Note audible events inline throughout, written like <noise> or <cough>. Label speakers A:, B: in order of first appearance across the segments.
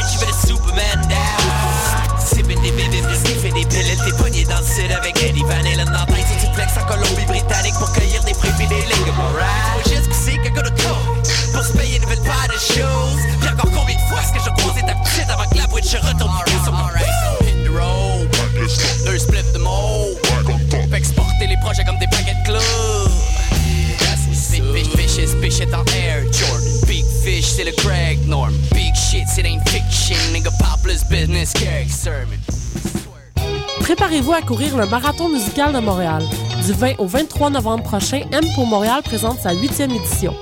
A: bitch, but a Superman down. Sipping des bébés, sniffing des pilules, t'es pogné dans le sud avec Eddie Van Halen dans tête, tu flex en Colombie-Britannique pour cueillir des fruits pis des? Faut juste c'est que to pour se payer une nouvelle paire de choses. Encore combien de fois est-ce que je croisais ta petite avant que la bouche retourne sur mon road, deux split the mold. Fait exporter les projets comme des de clubs. Big fish, fish air Jordan. Big fish, c'est le Greg Norm. Big shit, it ain't
B: Préparez-vous à courir le Marathon musical de Montréal. Du 20 au 23 novembre prochain, M pour Montréal présente sa huitième édition.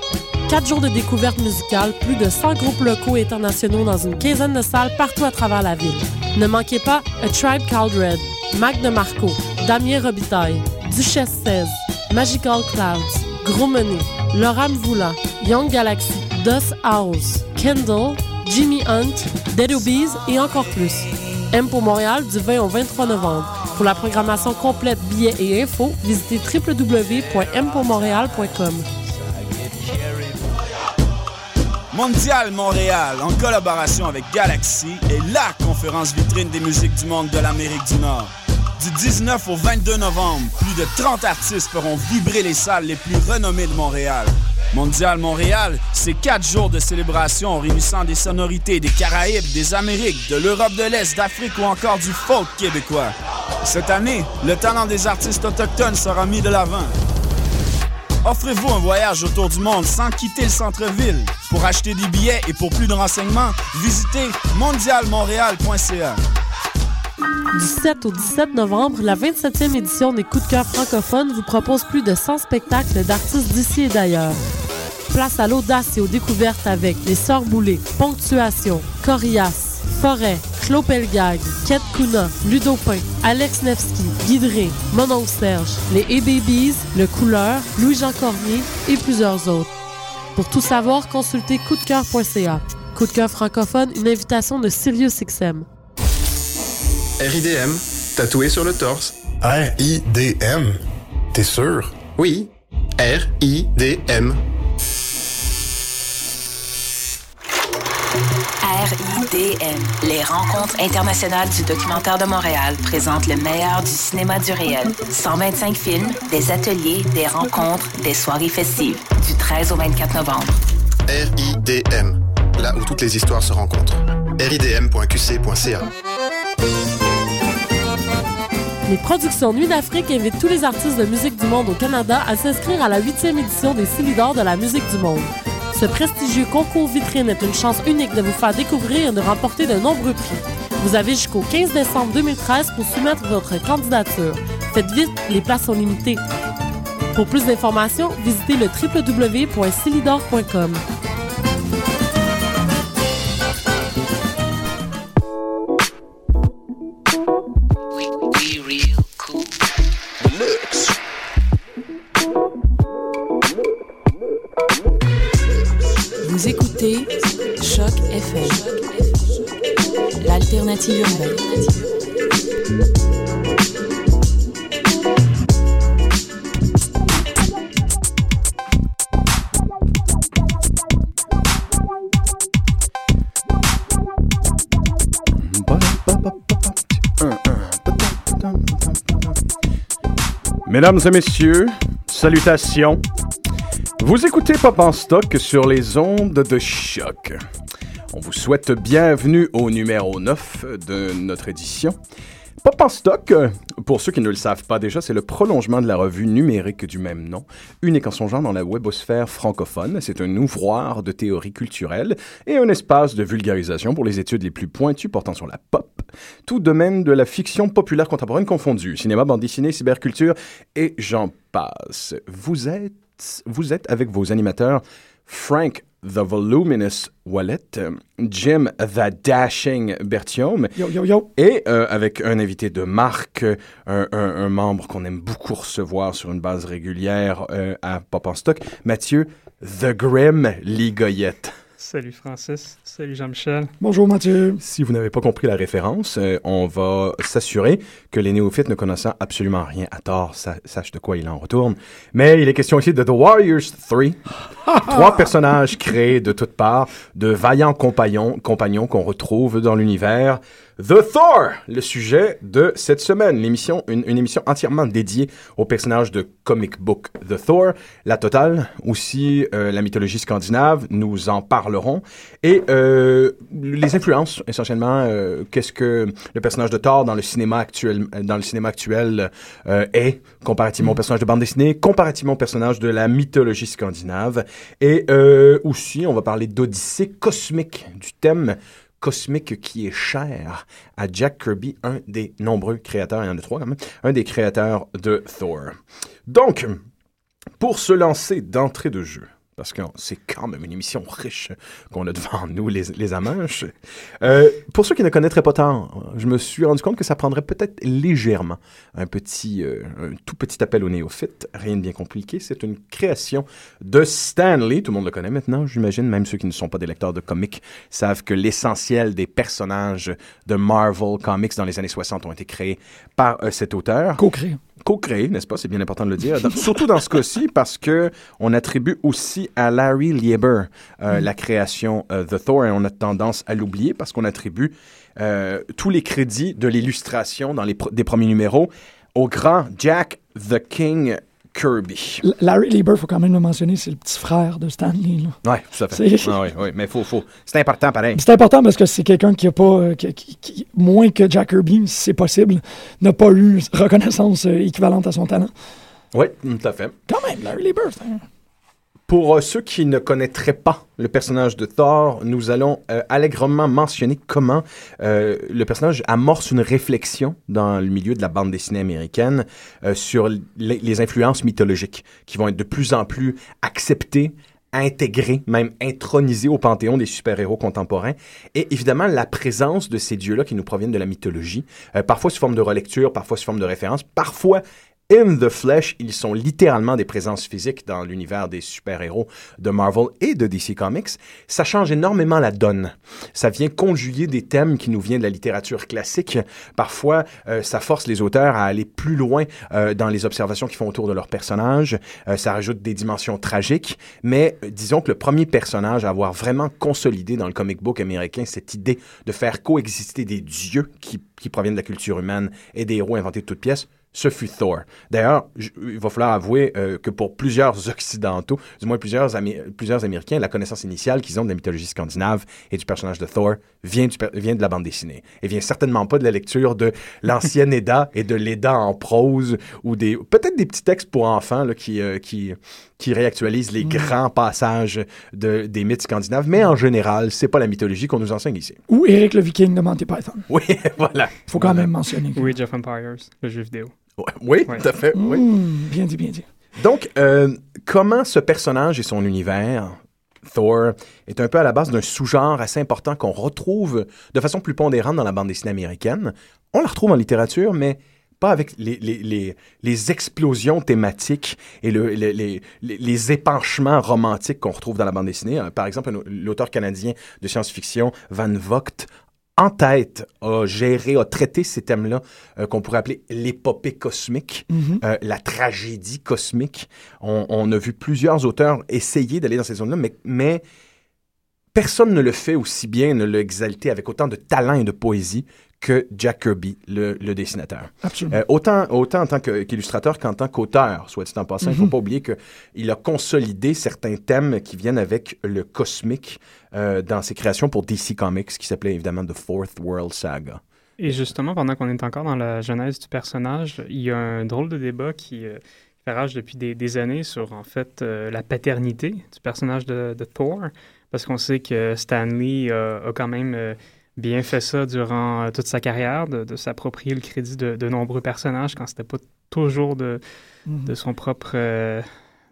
B: Quatre jours de découverte musicale, plus de 100 groupes locaux et internationaux dans une quinzaine de salles partout à travers la ville. Ne manquez pas A Tribe Called Red, Mac de Marco, Damien Robitaille, Duchesse 16, Magical Clouds, Gros Menet, Laura Mvoula, Young Galaxy, Dust House, Kendall, Jimmy Hunt, Dead Obies et encore plus. M pour Montréal du 20 au 23 novembre. Pour la programmation complète, billets et infos, visitez www.mpourmontréal.com.
C: Mondial Montréal, en collaboration avec Galaxy, est la conférence vitrine des musiques du monde de l'Amérique du Nord. Du 19 au 22 novembre, plus de 30 artistes feront vibrer les salles les plus renommées de Montréal. Mondial Montréal, c'est quatre jours de célébration réunissant des sonorités des Caraïbes, des Amériques, de l'Europe de l'Est, d'Afrique ou encore du folk québécois. Cette année, le talent des artistes autochtones sera mis de l'avant. Offrez-vous un voyage autour du monde sans quitter le centre-ville. Pour acheter des billets et pour plus de renseignements, visitez mondialmontréal.ca.
B: Du 7 au 17 novembre, la 27e édition des Coups de cœur francophones vous propose plus de 100 spectacles d'artistes d'ici et d'ailleurs. Place à l'audace et aux découvertes avec Les Sœurs Boulées, Ponctuation, Corias, Forêt, Claude Pelgag, Kate Kuna, Ludopin, Alex Nevsky, Guidré, Monon Serge, les A-Babies, Le Couleur, Louis-Jean Cormier et plusieurs autres. Pour tout savoir, consultez coupdecoeur.ca. Coup de cœur francophone, une invitation de Sirius XM.
D: RIDM, tatoué sur le torse.
E: R-I-D-M? T'es sûr?
D: Oui, R-I-D-M.
F: RIDM, les rencontres internationales du documentaire de Montréal présentent le meilleur du cinéma du réel. 125 films, des ateliers, des rencontres, des soirées festives, du 13 au 24 novembre.
D: RIDM, là où toutes les histoires se rencontrent. ridm.qc.ca.
B: Les productions Nuit d'Afrique invitent tous les artistes de musique du monde au Canada à s'inscrire à la huitième édition des Silidor de la musique du monde. Ce prestigieux concours vitrine est une chance unique de vous faire découvrir et de remporter de nombreux prix. Vous avez jusqu'au 15 décembre 2013 pour soumettre votre candidature. Faites vite, les places sont limitées. Pour plus d'informations, visitez le www.silidor.com.
G: Mesdames et messieurs, salutations. Vous écoutez Pop en stock sur les ondes de choc. On vous souhaite bienvenue au numéro 9 de notre édition. Pop en stock, pour ceux qui ne le savent pas déjà, c'est le prolongement de la revue numérique du même nom, unique en son genre dans la webosphère francophone. C'est un ouvroir de théorie culturelle et un espace de vulgarisation pour les études les plus pointues portant sur la pop, tout domaine de la fiction populaire contemporaine confondue, cinéma, bande dessinée, cyberculture et j'en passe. Vous êtes, vous êtes avec vos animateurs Frank The Voluminous Wallet, Jim The Dashing Bertium,
H: Yo, yo, yo.
G: et euh, avec un invité de marque, un, un- un membre qu'on aime beaucoup recevoir sur une base régulière euh, à Pop en Stock, Mathieu The Grim Ligoyette.
H: Salut Francis. Salut Jean-Michel.
I: Bonjour Mathieu.
G: Si vous n'avez pas compris la référence, euh, on va s'assurer que les néophytes ne connaissant absolument rien à tort sa- sachent de quoi il en retourne. Mais il est question ici de The Warriors 3. <laughs> Trois personnages créés de toutes parts, de vaillants compagnons, compagnons qu'on retrouve dans l'univers. The Thor, le sujet de cette semaine. L'émission, une, émission entièrement dédiée au personnage de comic book The Thor. La totale, aussi euh, la mythologie scandinave, nous en parlerons. Et euh, les influences, essentiellement, euh, qu'est-ce que le personnage de Thor dans le cinéma actuel, dans le cinéma actuel euh, est, comparativement au personnage de bande dessinée, comparativement au personnage de la mythologie scandinave. Et euh, aussi, on va parler d'Odyssée cosmique, du thème cosmique qui est cher à Jack Kirby, un des nombreux créateurs, il y en a trois quand même, un des créateurs de Thor. Donc, pour se lancer d'entrée de jeu, parce que c'est quand même une émission riche qu'on a devant nous, les, les amanches. Euh, pour ceux qui ne connaîtraient pas tant, je me suis rendu compte que ça prendrait peut-être légèrement un petit, euh, un tout petit appel aux néophytes, rien de bien compliqué. C'est une création de Stanley, tout le monde le connaît maintenant, j'imagine, même ceux qui ne sont pas des lecteurs de comics savent que l'essentiel des personnages de Marvel Comics dans les années 60 ont été créés par euh, cet auteur.
I: Co-créé.
G: Co-créé, n'est-ce pas? C'est bien important de le dire. Dans- surtout dans ce cas-ci, parce que on attribue aussi à Larry Lieber euh, la création euh, The Thor, et on a tendance à l'oublier parce qu'on attribue euh, tous les crédits de l'illustration dans les pr- des premiers numéros au grand Jack the King Kirby.
I: Larry Lieber, faut quand même le mentionner, c'est le petit frère de Stanley.
G: Ouais, tout à fait.
I: C'est-
G: Ah, oui, oui, mais faut, faut. C'est important pareil.
I: C'est important parce que c'est quelqu'un qui a pas, euh, qui, qui- qui- moins que Jack Kirby, si c'est possible, n'a pas eu reconnaissance euh, équivalente à son talent.
G: Oui, tout à fait.
I: Quand même, Larry Lieber, c'est un-
G: Pour euh, ceux qui ne connaîtraient pas le personnage de Thor, nous allons euh, allègrement mentionner comment euh, le personnage amorce une réflexion dans le milieu de la bande dessinée américaine sur les, influences mythologiques qui vont être de plus en plus acceptées intégrées, même intronisées au panthéon des super-héros contemporains, et évidemment la présence de ces dieux-là qui nous proviennent de la mythologie, parfois sous forme de relecture, parfois sous forme de référence, parfois in the flesh, ils sont littéralement des présences physiques dans l'univers des super-héros de Marvel et de DC Comics. Ça change énormément la donne. Ça vient conjuguer des thèmes qui nous viennent de la littérature classique. Parfois, euh, ça force les auteurs à aller plus loin euh, dans les observations qu'ils font autour de leurs personnages. Euh, ça rajoute des dimensions tragiques. Mais disons que le premier personnage à avoir vraiment consolidé dans le comic book américain cette idée de faire coexister des dieux qui proviennent de la culture humaine et des héros inventés de toutes pièces, ce fut Thor. D'ailleurs, il va falloir avouer euh, que pour plusieurs Occidentaux, du moins plusieurs, Amé- plusieurs Américains, la connaissance initiale qu'ils ont de la mythologie scandinave et du personnage de Thor vient, du per- vient de la bande dessinée. Et vient certainement pas de la lecture de l'ancienne Edda <laughs> et de l'Edda en prose ou des peut-être des petits textes pour enfants là, qui, euh, qui, qui réactualisent les grands passages de, des mythes scandinaves. Mais en général, c'est pas la mythologie qu'on nous enseigne ici.
I: Ou Eric le Viking de Monty Python.
G: Oui, <laughs> voilà.
I: Faut quand même mentionner.
H: Oui, Jeff Empires, le jeu vidéo.
G: Oui, tout à fait. oui.
I: Mmh, bien dit, bien dit.
G: Donc, euh, comment ce personnage et son univers, Thor, est un peu à la base d'un sous-genre assez important qu'on retrouve de façon plus pondérante dans la bande dessinée américaine? On la retrouve en littérature, mais pas avec les, les, les, les explosions thématiques et le, les, les, épanchements romantiques qu'on retrouve dans la bande dessinée. Euh, Par exemple, l'auteur canadien de science-fiction, Van Vogt, en tête, a géré, a traité ces thèmes-là euh, qu'on pourrait appeler l'épopée cosmique,
I: Mhm.
G: euh, la tragédie cosmique. On, on a vu plusieurs auteurs essayer d'aller dans ces zones-là, mais, mais personne ne le fait aussi bien, ne l'a exalté avec autant de talent et de poésie que Jack Kirby, le, le dessinateur.
I: Absolument.
G: Euh, autant, autant en tant qu'illustrateur qu'en tant qu'auteur, soit dit en passant. Il ne faut
I: Mhm.
G: pas oublier qu'il a consolidé certains thèmes qui viennent avec le cosmique euh, dans ses créations pour DC Comics, qui s'appelait évidemment The Fourth World Saga.
H: Et justement, pendant qu'on est encore dans la genèse du personnage, il y a un drôle de débat qui euh, fait rage depuis des, des années sur, en fait, euh, la paternité du personnage de, de Thor, parce qu'on sait que Stanley a quand même euh, bien fait ça durant euh, toute sa carrière, de, de s'approprier le crédit de, de nombreux personnages quand c'était pas toujours de,
I: Mhm.
H: de son propre... euh,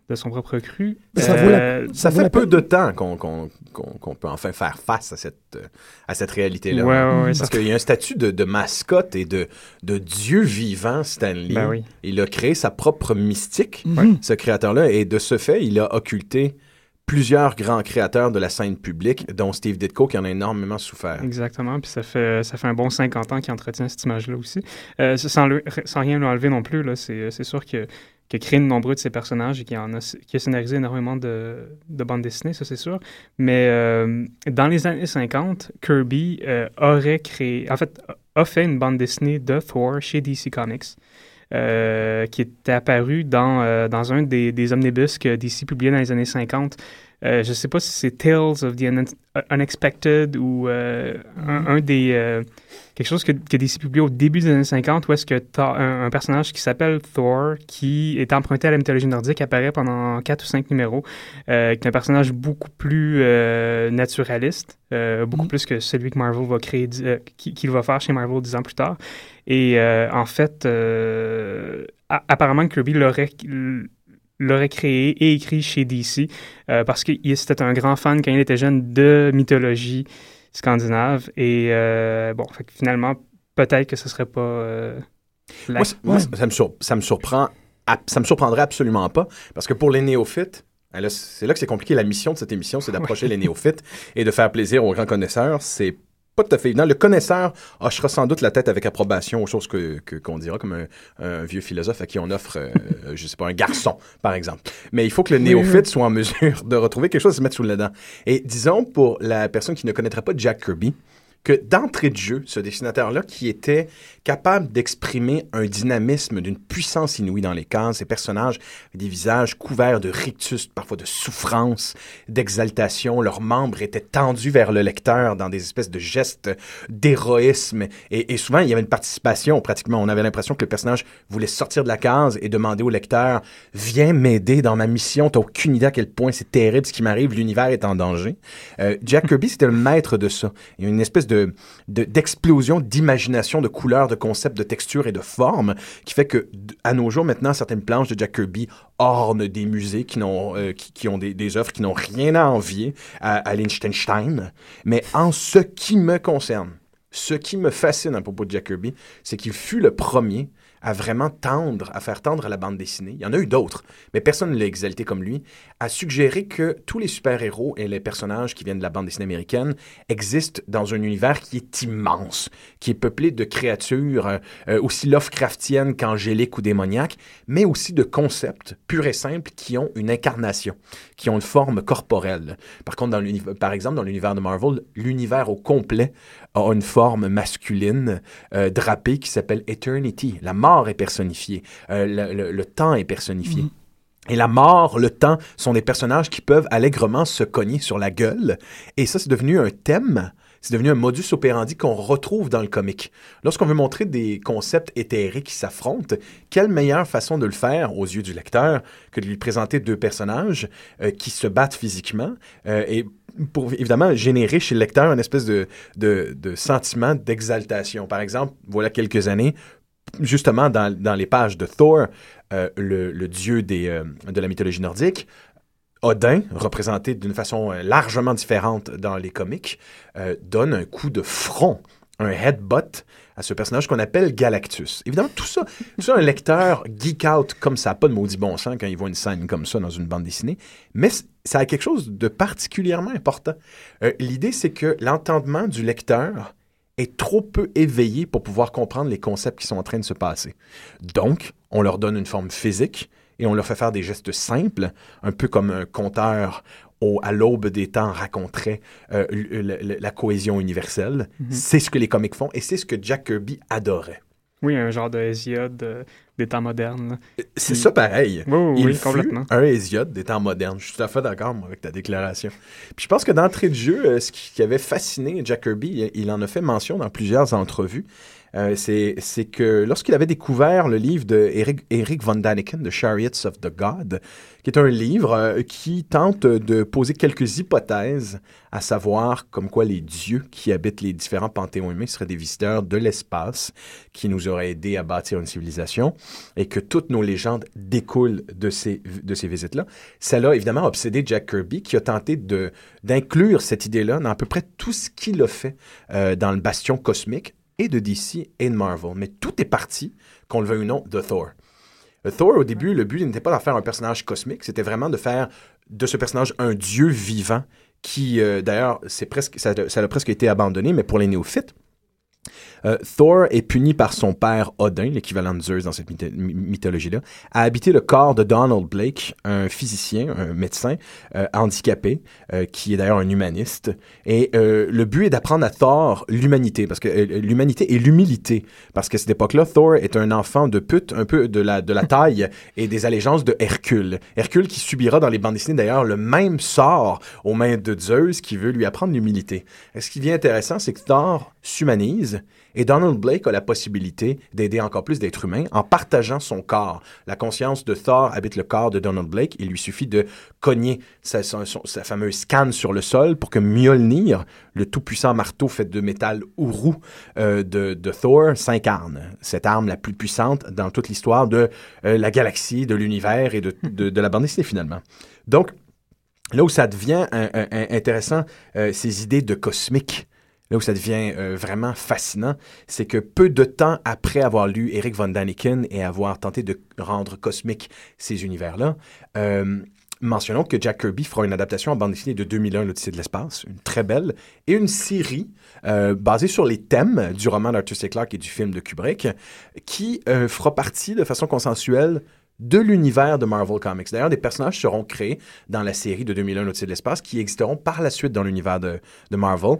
H: de son propre cru.
I: Ça la-
H: Euh,
G: Ça fait peu
I: peine.
G: de temps qu'on qu'on- qu'on- qu'on peut enfin faire face à cette, à cette réalité-là.
H: Ouais, ouais, ouais, ça
G: Parce qu'il y a un statut de, de mascotte et de, de dieu vivant, Stanley.
H: Ben oui.
G: Il a créé sa propre mystique,
I: Mhm.
G: ce créateur-là, et de ce fait, il a occulté plusieurs grands créateurs de la scène publique, dont Steve Ditko, qui en a énormément souffert.
H: Exactement, puis ça fait, ça fait un bon 50 ans qu'il entretient cette image-là aussi. Euh, sans, sans rien lui enlever non plus, là, c'est, sûr que, que crée de nombreux de ses personnages et qui, a, qui a scénarisé énormément de, de bandes dessinées, ça c'est sûr. Mais euh, dans les années 50, Kirby euh, aurait créé, en fait, a fait une bande dessinée de Thor chez DC Comics. Euh, qui était apparue dans, euh, dans un des, des omnibus que DC publiait dans les années 50. Euh, je ne sais pas si c'est Tales of the Unex- Unexpected ou euh, un, un des. euh, quelque chose que, que DC publiait au début des années 50, où est-ce que un, un personnage qui s'appelle Thor, qui est emprunté à la mythologie nordique, apparaît pendant 4 ou 5 numéros, qui est un personnage beaucoup plus naturaliste, beaucoup plus que celui que Marvel va créer, qu'il va faire chez Marvel dix ans plus tard. Et euh, en fait, euh, apparemment Kirby l'aurait l'aurait créé et écrit chez DC euh, parce que c'était un grand fan quand il était jeune de mythologie scandinave et bon fait que finalement peut-être que ce serait pas la-
G: Moi, ça, me sur- ça me surprend, ça me surprendrait absolument pas, parce que pour les néophytes, là, c'est là que c'est compliqué. La mission de cette émission, c'est <laughs> d'approcher les néophytes et de faire plaisir aux grands connaisseurs. C'est pas tout à fait évident. Le connaisseur hochera sans doute la tête avec approbation aux choses que qu'on dira comme un, un vieux philosophe à qui on offre, euh, je sais pas, un garçon, par exemple. Mais il faut que le néophyte soit en mesure de retrouver quelque chose à se mettre sous le dent. Et disons, pour la personne qui ne connaîtrait pas Jack Kirby, que d'entrée de jeu, ce dessinateur-là qui était capable d'exprimer un dynamisme d'une puissance inouïe dans les cases, ces personnages des visages couverts de rictus, parfois de souffrance, d'exaltation, leurs membres étaient tendus vers le lecteur dans des espèces de gestes d'héroïsme et, souvent il y avait une participation pratiquement, on avait l'impression que le personnage voulait sortir de la case et demander au lecteur « Viens m'aider dans ma mission, t'as aucune idée à quel point c'est terrible ce qui m'arrive, l'univers est en danger. Euh, Jack Kirby, c'était le maître de ça. Une espèce de de- d'explosion d'imagination, de couleurs, de concepts, de textures et de formes qui fait que, à nos jours, maintenant, certaines planches de Jack Kirby ornent des musées qui, euh, ont des, des œuvres qui n'ont rien à envier à, à Liechtenstein. Mais en ce qui me concerne, ce qui me fascine à propos de Jack Kirby, c'est qu'il fut le premier à vraiment tendre, à faire tendre la bande dessinée. Il y en a eu d'autres, mais personne ne l'a exalté comme lui, à suggérer que tous les super-héros et les personnages qui viennent de la bande dessinée américaine existent dans un univers qui est immense, qui est peuplé de créatures euh, euh, aussi Lovecraftiennes qu'angéliques ou démoniaques, mais aussi de concepts purs et simples qui ont une incarnation, qui ont une forme corporelle. Par contre, par exemple, dans l'univers de Marvel, l'univers au complet a une forme masculine euh, drapée qui s'appelle Eternity. La mort est personnifiée, euh, le, le- le temps est personnifié. Et la mort, le temps, sont des personnages qui peuvent allègrement se cogner sur la gueule. Et ça, c'est devenu un thème. C'est devenu un modus operandi qu'on retrouve dans le comic. Lorsqu'on veut montrer des concepts éthérés qui s'affrontent, quelle meilleure façon de le faire aux yeux du lecteur que de lui présenter deux personnages euh, qui se battent physiquement euh, et pour évidemment générer chez le lecteur une espèce de, sentiment d'exaltation. Par exemple, voilà quelques années, justement dans, les pages de Thor, euh, le, dieu de la mythologie nordique, Odin, représenté d'une façon euh, largement différente dans les comics, euh, donne un coup de front, un headbutt à ce personnage qu'on appelle Galactus. Évidemment, tout ça, tout ça un lecteur geek out comme ça, pas de maudit bon sens quand il voit une scène comme ça dans une bande dessinée, mais ça a quelque chose de particulièrement important. Euh, L'idée, c'est que l'entendement du lecteur est trop peu éveillé pour pouvoir comprendre les concepts qui sont en train de se passer. Donc, on leur donne une forme physique et on leur fait faire des gestes simples, un peu comme un conteur au- à l'aube des temps raconterait euh, la cohésion universelle.
H: Mhm.
G: C'est ce que les comics font et c'est ce que Jack Kirby adorait.
H: Oui, un genre de Hésiode euh, des temps modernes. là.
G: C'est ça pareil.
H: Oui, oui,
G: Il
H: oui, complètement.
G: un Hésiode des temps modernes. Je suis tout à fait d'accord avec ta déclaration. Puis je pense que d'entrée de jeu, euh, ce qui avait fasciné Jack Kirby, il en a fait mention dans plusieurs entrevues, euh, c'est que lorsqu'il avait découvert le livre de Eric, Eric von Daniken, The Chariots of the God, qui est un livre euh, qui tente de poser quelques hypothèses, à savoir comme quoi les dieux qui habitent les différents panthéons humains seraient des visiteurs de l'espace qui nous auraient aidés à bâtir une civilisation et que toutes nos légendes découlent de ces, de ces visites-là. Ça l'a évidemment obsédé Jack Kirby qui a tenté d'inclure cette idée-là dans à peu près tout ce qu'il a fait euh, dans le bastion cosmique et de DC et de Marvel. Mais tout est parti, qu'on le veuille ou non, de Thor. Euh, Thor, au début, le but n'était pas d'en faire un personnage cosmique, c'était vraiment de faire de ce personnage un dieu vivant qui, euh, d'ailleurs, c'est presque, ça, ça a presque été abandonné, mais pour les néophytes, euh, Thor est puni par son père Odin, l'équivalent de Zeus dans cette mytho- my- mythologie-là, à habiter le corps de Donald Blake, un physicien, un médecin euh, handicapé, euh, qui est d'ailleurs un humaniste. Et euh, le but est d'apprendre à Thor l'humanité, parce que euh, l'humanité et l'humilité, parce qu'à cette époque-là, Thor est un enfant de pute, un peu de la, taille <laughs> et des allégeances de Hercule. Hercule qui subira dans les bandes dessinées d'ailleurs le même sort aux mains de Zeus qui veut lui apprendre l'humilité. Ce qui devient intéressant, c'est que Thor s'humanise et Donald Blake a la possibilité d'aider encore plus d'êtres humains en partageant son corps. La conscience de Thor habite le corps de Donald Blake. Il lui suffit de cogner sa, fameuse canne sur le sol pour que Mjolnir, le tout-puissant marteau fait de métal Uru euh, de, Thor, s'incarne. Cette arme la plus puissante dans toute l'histoire de euh, la galaxie, de l'univers et de, la bande dessinée finalement. Donc, là où ça devient intéressant, euh, ces idées de cosmique, là où ça devient euh, vraiment fascinant, c'est que peu de temps après avoir lu Eric von Daniken et avoir tenté de rendre cosmique ces univers-là, euh, mentionnons que Jack Kirby fera une adaptation en bande dessinée de 2001, l'Odyssée de l'espace, une très belle, et une série euh, basée sur les thèmes du roman d'Arthur C. Clarke et du film de Kubrick, qui fera partie de façon consensuelle de l'univers de Marvel Comics. D'ailleurs, des personnages seront créés dans la série de 2001 l'Odyssée de l'espace qui existeront par la suite dans l'univers de Marvel.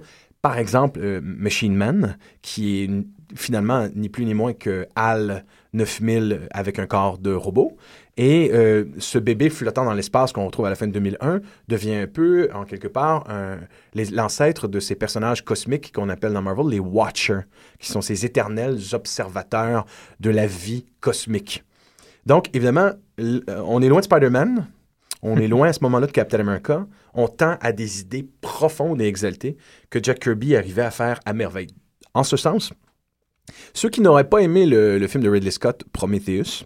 G: Par exemple, euh, Machine Man, qui est finalement ni plus ni moins que HAL 9000 avec un corps de robot. Et euh, ce bébé flottant dans l'espace qu'on retrouve à la fin de 2001 devient un peu, en quelque part, l'ancêtre de ces personnages cosmiques qu'on appelle dans Marvel les Watchers, qui sont ces éternels observateurs de la vie cosmique. Donc, évidemment, euh, on est loin de Spider-Man, on est loin à ce moment-là de Captain America, on tend à des idées profondes et exaltées que Jack Kirby arrivait à faire à merveille. En ce sens, ceux qui n'auraient pas aimé le, film de Ridley Scott, Prometheus,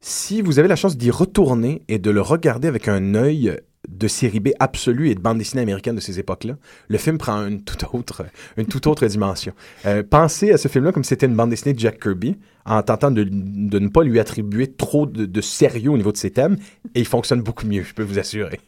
G: si vous avez la chance d'y retourner et de le regarder avec un œil de série B absolue et de bande dessinée américaine de ces époques-là, le film prend une toute autre, une autre dimension. Euh, pensez à ce film-là comme si c'était une bande dessinée de Jack Kirby, en tentant de, de ne pas lui attribuer trop de, de sérieux au niveau de ses thèmes, et il fonctionne beaucoup mieux, je peux vous assurer.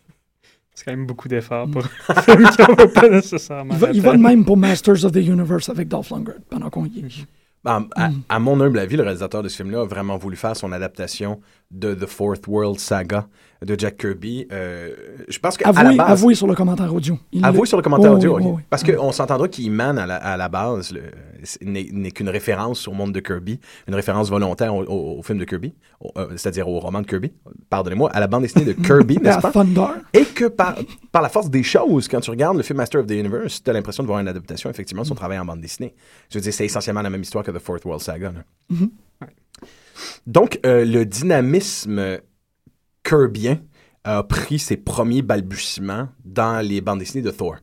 H: C'est quand même beaucoup d'efforts pour un film qui pas nécessairement.
I: Il va, il va de même pour Masters of the Universe avec Dolph Lundgren pendant qu'on y est.
G: À, à- à mon humble avis, le réalisateur de ce film-là a vraiment voulu faire son adaptation de The Fourth World Saga de Jack Kirby. Euh, je pense qu'à la
I: Avouez,
G: base...
I: avouez sur le commentaire audio. Il
G: Avouez
I: le-
G: sur le commentaire
I: Oh,
G: audio,
I: oui,
G: ok.
I: oui, oui.
G: Parce qu'on s'entendra qu'il man à la, à la base n'est n'est qu'une référence au monde de Kirby, une référence volontaire au, au- au film de Kirby, euh, c'est-à-dire au roman de Kirby, pardonnez-moi, à la bande dessinée de <laughs> Kirby, n'est-ce
I: À
G: pas?
I: Thunder.
G: Et que par, par la force des choses, quand tu regardes le film Master of the Universe, tu as l'impression de voir une adaptation, effectivement, de son travail en bande dessinée. Je veux dire, c'est essentiellement la même histoire que The Fourth World Saga. là.
I: Mhm.
G: Donc, euh, le dynamisme kirbien a pris ses premiers balbutiements dans les bandes dessinées de Thor.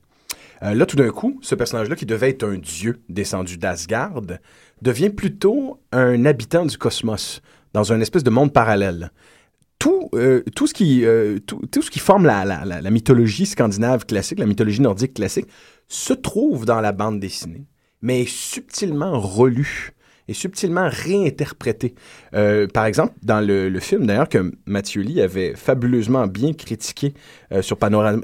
G: Euh, là, tout d'un coup, ce personnage-là, qui devait être un dieu descendu d'Asgard, devient plutôt un habitant du cosmos, dans un espèce de monde parallèle. Tout, euh, ce, qui, euh, tout, ce qui forme la mythologie scandinave classique, la mythologie nordique classique, se trouve dans la bande dessinée, mais est subtilement relu et subtilement réinterprété. Euh, par exemple, dans le, le film, d'ailleurs, que Mathieu Lee avait fabuleusement bien critiqué euh, sur Panorama,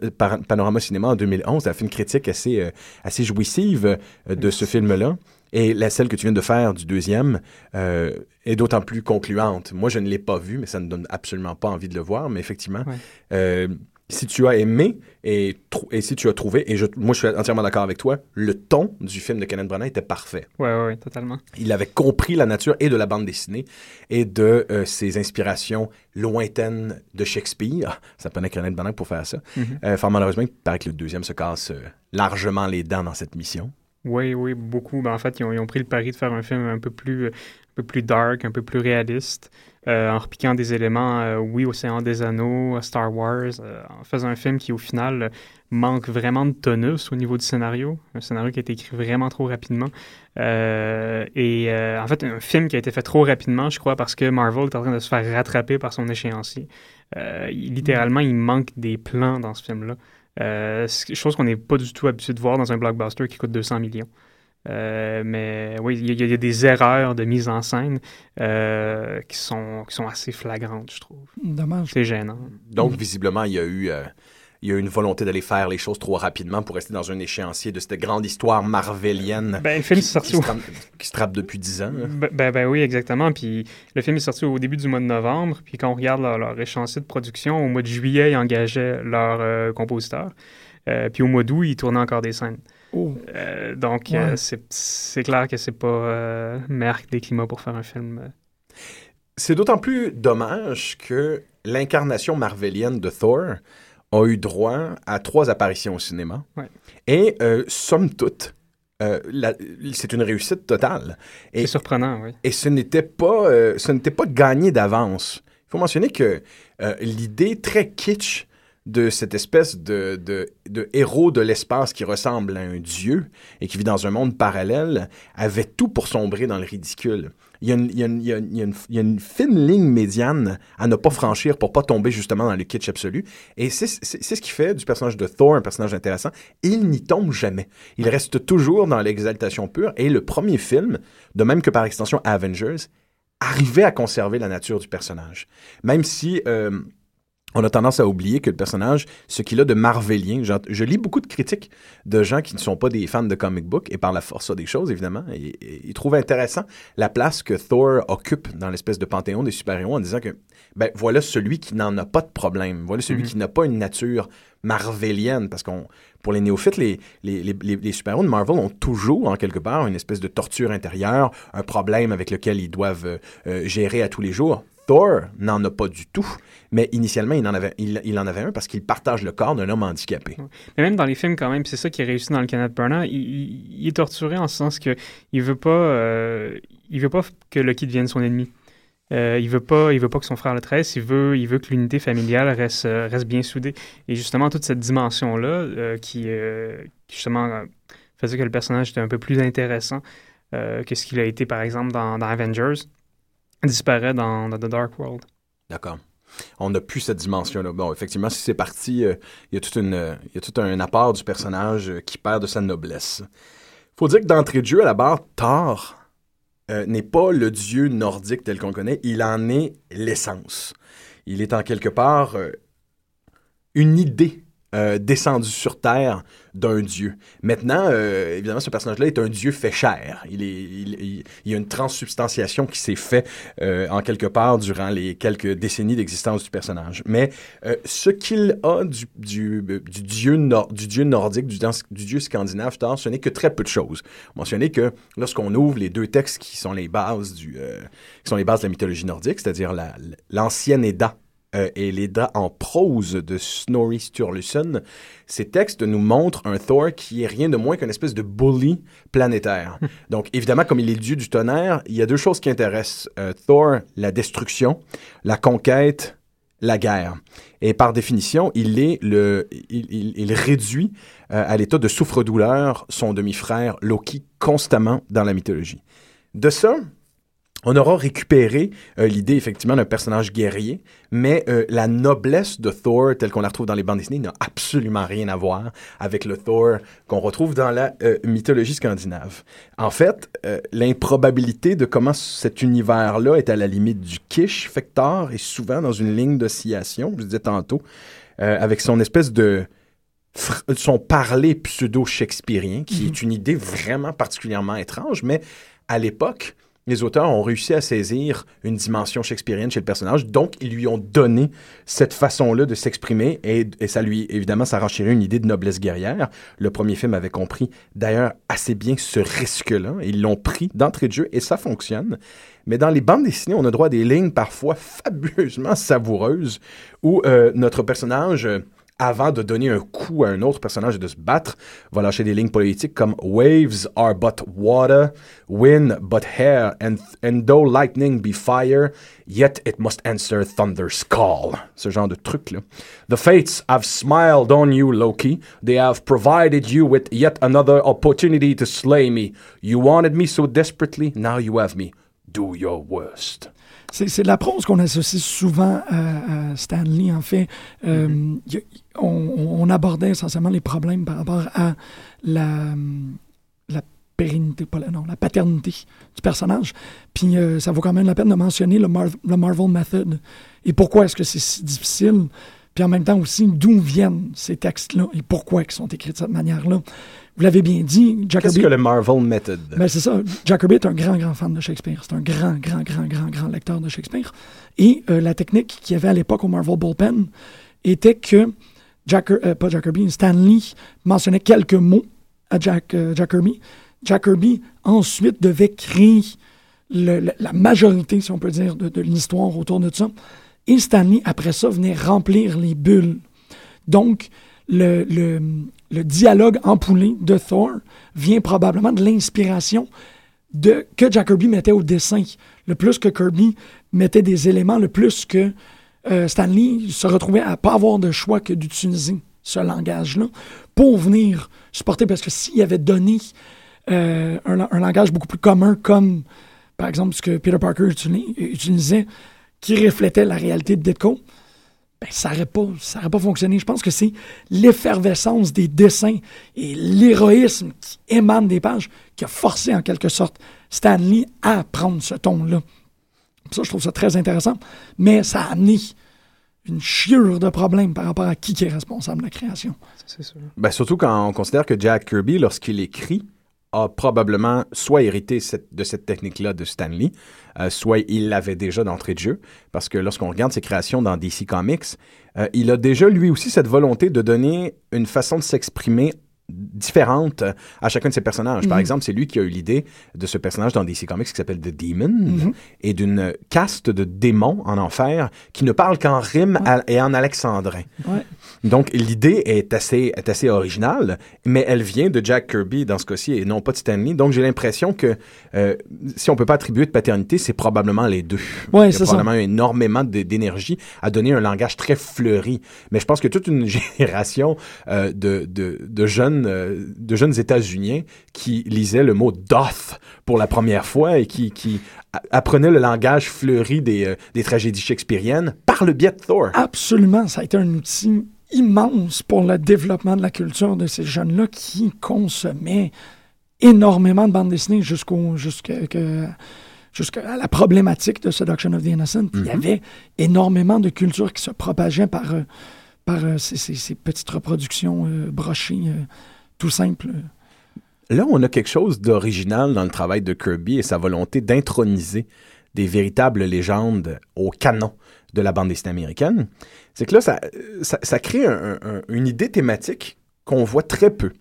G: Panorama Cinéma en 2011, il a fait une critique assez, euh, assez jouissive de ce film-là. Et la celle que tu viens de faire du deuxième euh, est d'autant plus concluante. Moi, je ne l'ai pas vu, mais ça ne donne absolument pas envie de le voir. Mais effectivement,
H: Ouais.
G: euh, si tu as aimé et, si tu as trouvé, et je, moi je suis entièrement d'accord avec toi, le ton du film de Kenneth Branagh était parfait.
H: Ouais, ouais, ouais, totalement.
G: Il avait compris la nature et de la bande dessinée et de euh, ses inspirations lointaines de Shakespeare. <laughs> Ça prenait Kenneth Branagh pour faire ça. Euh, fort malheureusement, il paraît que le deuxième se casse euh, largement les dents dans cette mission.
H: Oui, oui, beaucoup. Ben, en fait, ils ont, pris le pari de faire un film un peu plus, un peu plus dark, un peu plus réaliste, euh, en repiquant des éléments, euh, oui, Océan des Anneaux, Star Wars, euh, en faisant un film qui, au final, euh, manque vraiment de tonus au niveau du scénario. Un scénario qui a été écrit vraiment trop rapidement. Euh, et euh, en fait, un film qui a été fait trop rapidement, je crois, parce que Marvel est en train de se faire rattraper par son échéancier. Euh, littéralement, il manque des plans dans ce film-là. Euh, chose qu'on n'est pas du tout habitué de voir dans un blockbuster qui coûte 200 millions. Euh, mais oui, il y, a- il y a des erreurs de mise en scène euh, qui, sont, qui sont assez flagrantes, je trouve.
I: Dommage.
H: C'est gênant.
G: Donc, visiblement, il y a eu, euh, il y a eu une volonté d'aller faire les choses trop rapidement pour rester dans un échéancier de cette grande histoire marvelienne
H: Ben, le film
G: qui,
H: est sorti
G: qui
H: au-
G: se trame- qui se trappe depuis dix ans. là.
H: Ben, ben, ben oui, exactement. Puis le film est sorti au début du mois de novembre. Puis quand on regarde leur, leur échéancier de production, au mois de juillet, ils engageaient leur euh, compositeur. Euh, puis au mois d'août, ils tournaient encore des scènes.
I: Oh.
H: Euh, donc,
I: Ouais.
H: euh, c'est- clair que c'est pas euh, que des climats pour faire un film.
G: C'est d'autant plus dommage que l'incarnation marvelienne de Thor a eu droit à trois apparitions au cinéma.
H: Ouais.
G: Et, euh, somme toute, euh, c'est une réussite totale. Et,
H: C'est surprenant, oui.
G: et ce n'était pas, euh, ce n'était pas gagné d'avance. Il faut mentionner que l'idée très kitsch de cette espèce de, de, de héros de l'espace qui ressemble à un dieu et qui vit dans un monde parallèle avait tout pour sombrer dans le ridicule. Il y a une, fine ligne médiane à ne pas franchir pour pas tomber justement dans le kitsch absolu. Et c'est ce qui fait du personnage de Thor un personnage intéressant. Il n'y tombe jamais. Il reste toujours dans l'exaltation pure. Et le premier film, de même que par extension Avengers, arrivait à conserver la nature du personnage. Même si euh, on a tendance à oublier que le personnage, ce qu'il a de marvelien, je lis beaucoup de critiques de gens qui ne sont pas des fans de comic book, et par la force des choses, évidemment, et, et ils trouvent intéressant la place que Thor occupe dans l'espèce de panthéon des super-héros en disant que, ben, voilà celui qui n'en a pas de problème, voilà celui
H: Mhm.
G: qui n'a pas une nature marvelienne, parce qu'on, pour les néophytes, les, les, les, les- les super-héros de Marvel ont toujours, en quelque part, une espèce de torture intérieure, un problème avec lequel ils doivent euh, euh, gérer à tous les jours. Thor n'en a pas du tout, mais initialement, il en avait, il, en avait un parce qu'il partage le corps d'un homme handicapé.
H: Mais même dans les films, quand même, c'est ça qui est réussi dans le Kenneth Branagh. Il, est torturé en ce sens que il veut pas, euh, veut pas que Loki devienne son ennemi. Euh, il veut pas, il veut pas que son frère le tresse. Il veut, il veut que l'unité familiale reste, euh, reste bien soudée. Et justement, toute cette dimension-là, euh, qui, justement faisait que le personnage était un peu plus intéressant que ce qu'il a été, par exemple, dans Avengers, disparaît dans, The Dark World.
G: D'accord. On n'a plus cette dimension-là. Bon, effectivement, si c'est parti, euh, il y, a toute une, il y tout un apport du personnage euh, qui perd de sa noblesse. faut dire que d'entrée de jeu, à la barre, Thor euh, n'est pas le dieu nordique tel qu'on le connaît, il en est l'essence. Il est en quelque part une idée euh, descendue sur Terre d'un dieu. Maintenant, euh, évidemment, ce personnage-là est un dieu fait chair. Il, est, il, il- il y a une transsubstantiation qui s'est faite euh, en quelque part durant les quelques décennies d'existence du personnage. Mais euh, ce qu'il a du, du, du dieu du dieu nordique, du, dieu scandinave, ce n'est que très peu de choses. Mentionner que lorsqu'on ouvre les deux textes qui sont les bases du, euh, qui sont les bases de la mythologie nordique, c'est-à-dire la- l'ancienne Edda euh, et l'Edda en prose de Snorri Sturluson, ces textes nous montrent un Thor qui est rien de moins qu'une espèce de bully planétaire. <laughs> Donc, évidemment, comme il est le dieu du tonnerre, il y a deux choses qui intéressent euh, Thor, la destruction, la conquête, la guerre. Et par définition, il est le, il, il- il réduit euh, à l'état de souffre-douleur son demi-frère Loki constamment dans la mythologie. De ça, on aura récupéré euh, l'idée effectivement d'un personnage guerrier, mais euh, la noblesse de Thor, telle qu'on la retrouve dans les bandes dessinées, n'a absolument rien à voir avec le Thor qu'on retrouve dans la euh, mythologie scandinave. En fait, l'improbabilité de comment cet univers-là est à la limite du kitsch fait que Thor est souvent dans une ligne d'oscillation, je disais tantôt, avec son espèce de son parler pseudo-shakespearien, qui est une idée vraiment particulièrement étrange, mais à l'époque, les auteurs ont réussi à saisir une dimension shakespearienne chez le personnage, donc ils lui ont donné cette façon-là de s'exprimer et, ça lui, évidemment, ça renchérit une idée de noblesse guerrière. Le premier film avait compris d'ailleurs assez bien ce risque-là. Ils l'ont pris d'entrée de jeu et ça fonctionne. Mais dans les bandes dessinées, on a droit à des lignes parfois <laughs> fabuleusement savoureuses où euh, notre personnage... avant de donner un coup à un autre personnage et de se battre, va lâcher des lignes politiques comme Waves are but water, wind but air, and, and though lightning be fire, yet it must answer thunder's call. Ce genre de truc-là. The fates have smiled on you, Loki. They have provided you with yet another opportunity to slay me. You wanted me so desperately, now you have me. Do your worst.
I: C'est c'est de la prose qu'on associe souvent à, à Stanley, en fait. Euh,
G: Mm-hmm.
I: a- on, on abordait essentiellement les problèmes par rapport à la, la pérennité, pas la, non, la paternité du personnage. Puis euh, ça vaut quand même la peine de mentionner le, Mar- le Marvel Method. Et pourquoi est-ce que c'est si difficile? Puis en même temps aussi, d'où viennent ces textes-là et pourquoi ils sont écrits de cette manière-là. Vous l'avez bien dit, Jack
G: Qu'est-ce que le Marvel Method?
I: ben, c'est ça. Kirby est un grand, grand fan de Shakespeare. C'est un grand, grand, grand, grand, grand lecteur de Shakespeare. Et euh, la technique qu'il y avait à l'époque au Marvel Bullpen était que Jack, euh, pas Jack Kirby, Stan Lee mentionnait quelques mots à Jack, euh. Jack Kirby, ensuite, devait créer le- le- la majorité, si on peut dire, de, de l'histoire autour de ça. Et Stanley, après ça, venait remplir les bulles. Donc, le, le, le dialogue empoulé de Thor vient probablement de l'inspiration que Jack Kirby mettait au dessin. Le plus que Kirby mettait des éléments, le plus que euh, Stanley se retrouvait à pas avoir de choix que d'utiliser ce langage-là pour venir supporter, parce que s'il avait donné euh, un, un langage beaucoup plus commun, comme par exemple ce que Peter Parker utili- utilisait, qui reflétait la réalité de Ditko, ben, ça n'aurait pas, ça aurait pas fonctionné. Je pense que c'est l'effervescence des dessins et l'héroïsme qui émane des pages qui a forcé en quelque sorte Stanley à prendre ce ton-là. Ça, je trouve ça très intéressant, mais ça a amené une chiure de problèmes par rapport à qui, qui est responsable de la création.
H: C'est sûr.
G: Ben, surtout quand on considère que Jack Kirby, lorsqu'il écrit, a probablement soit hérité de cette technique-là de Stanley, euh, soit il l'avait déjà d'entrée de jeu, parce que lorsqu'on regarde ses créations dans DC Comics, euh, il a déjà lui aussi cette volonté de donner une façon de s'exprimer différente à chacun de ses personnages. Par
J: Mhm.
G: exemple, c'est lui qui a eu l'idée de ce personnage dans DC Comics qui s'appelle The Demon
J: Mhm.
G: et d'une caste de démons en enfer qui ne parle qu'en rime à- et en alexandrin.
I: Ouais.
G: Donc, l'idée est assez, est assez originale, mais elle vient de Jack Kirby dans ce cas-ci et non pas de Stanley. Donc, j'ai l'impression que euh, si on peut pas attribuer de paternité, c'est probablement les deux.
I: Ouais,
G: Il y a
I: ça.
G: probablement énormément d'énergie à donner un langage très fleuri. Mais je pense que toute une <laughs> génération euh, de, de, de jeunes, euh, de jeunes États-Uniens qui lisaient le mot doth pour la première fois et qui, apprenaient le langage fleuri des, euh, des tragédies shakespeariennes par le biais de Thor.
I: Absolument, ça a été un outil immense pour le développement de la culture de ces jeunes-là qui consommaient énormément de bandes dessinées jusqu'au jusqu'à la problématique de Seduction of the Innocent. Il y avait énormément de culture qui se propageait par, euh, par euh, ces, ces- ces petites reproductions euh, brochées, euh, tout simples.
G: Là, on a quelque chose d'original dans le travail de Kirby et sa volonté d'introniser des véritables légendes au canon de la bande dessinée américaine. C'est que là, ça, ça, ça crée un- un- une idée thématique qu'on voit très peu.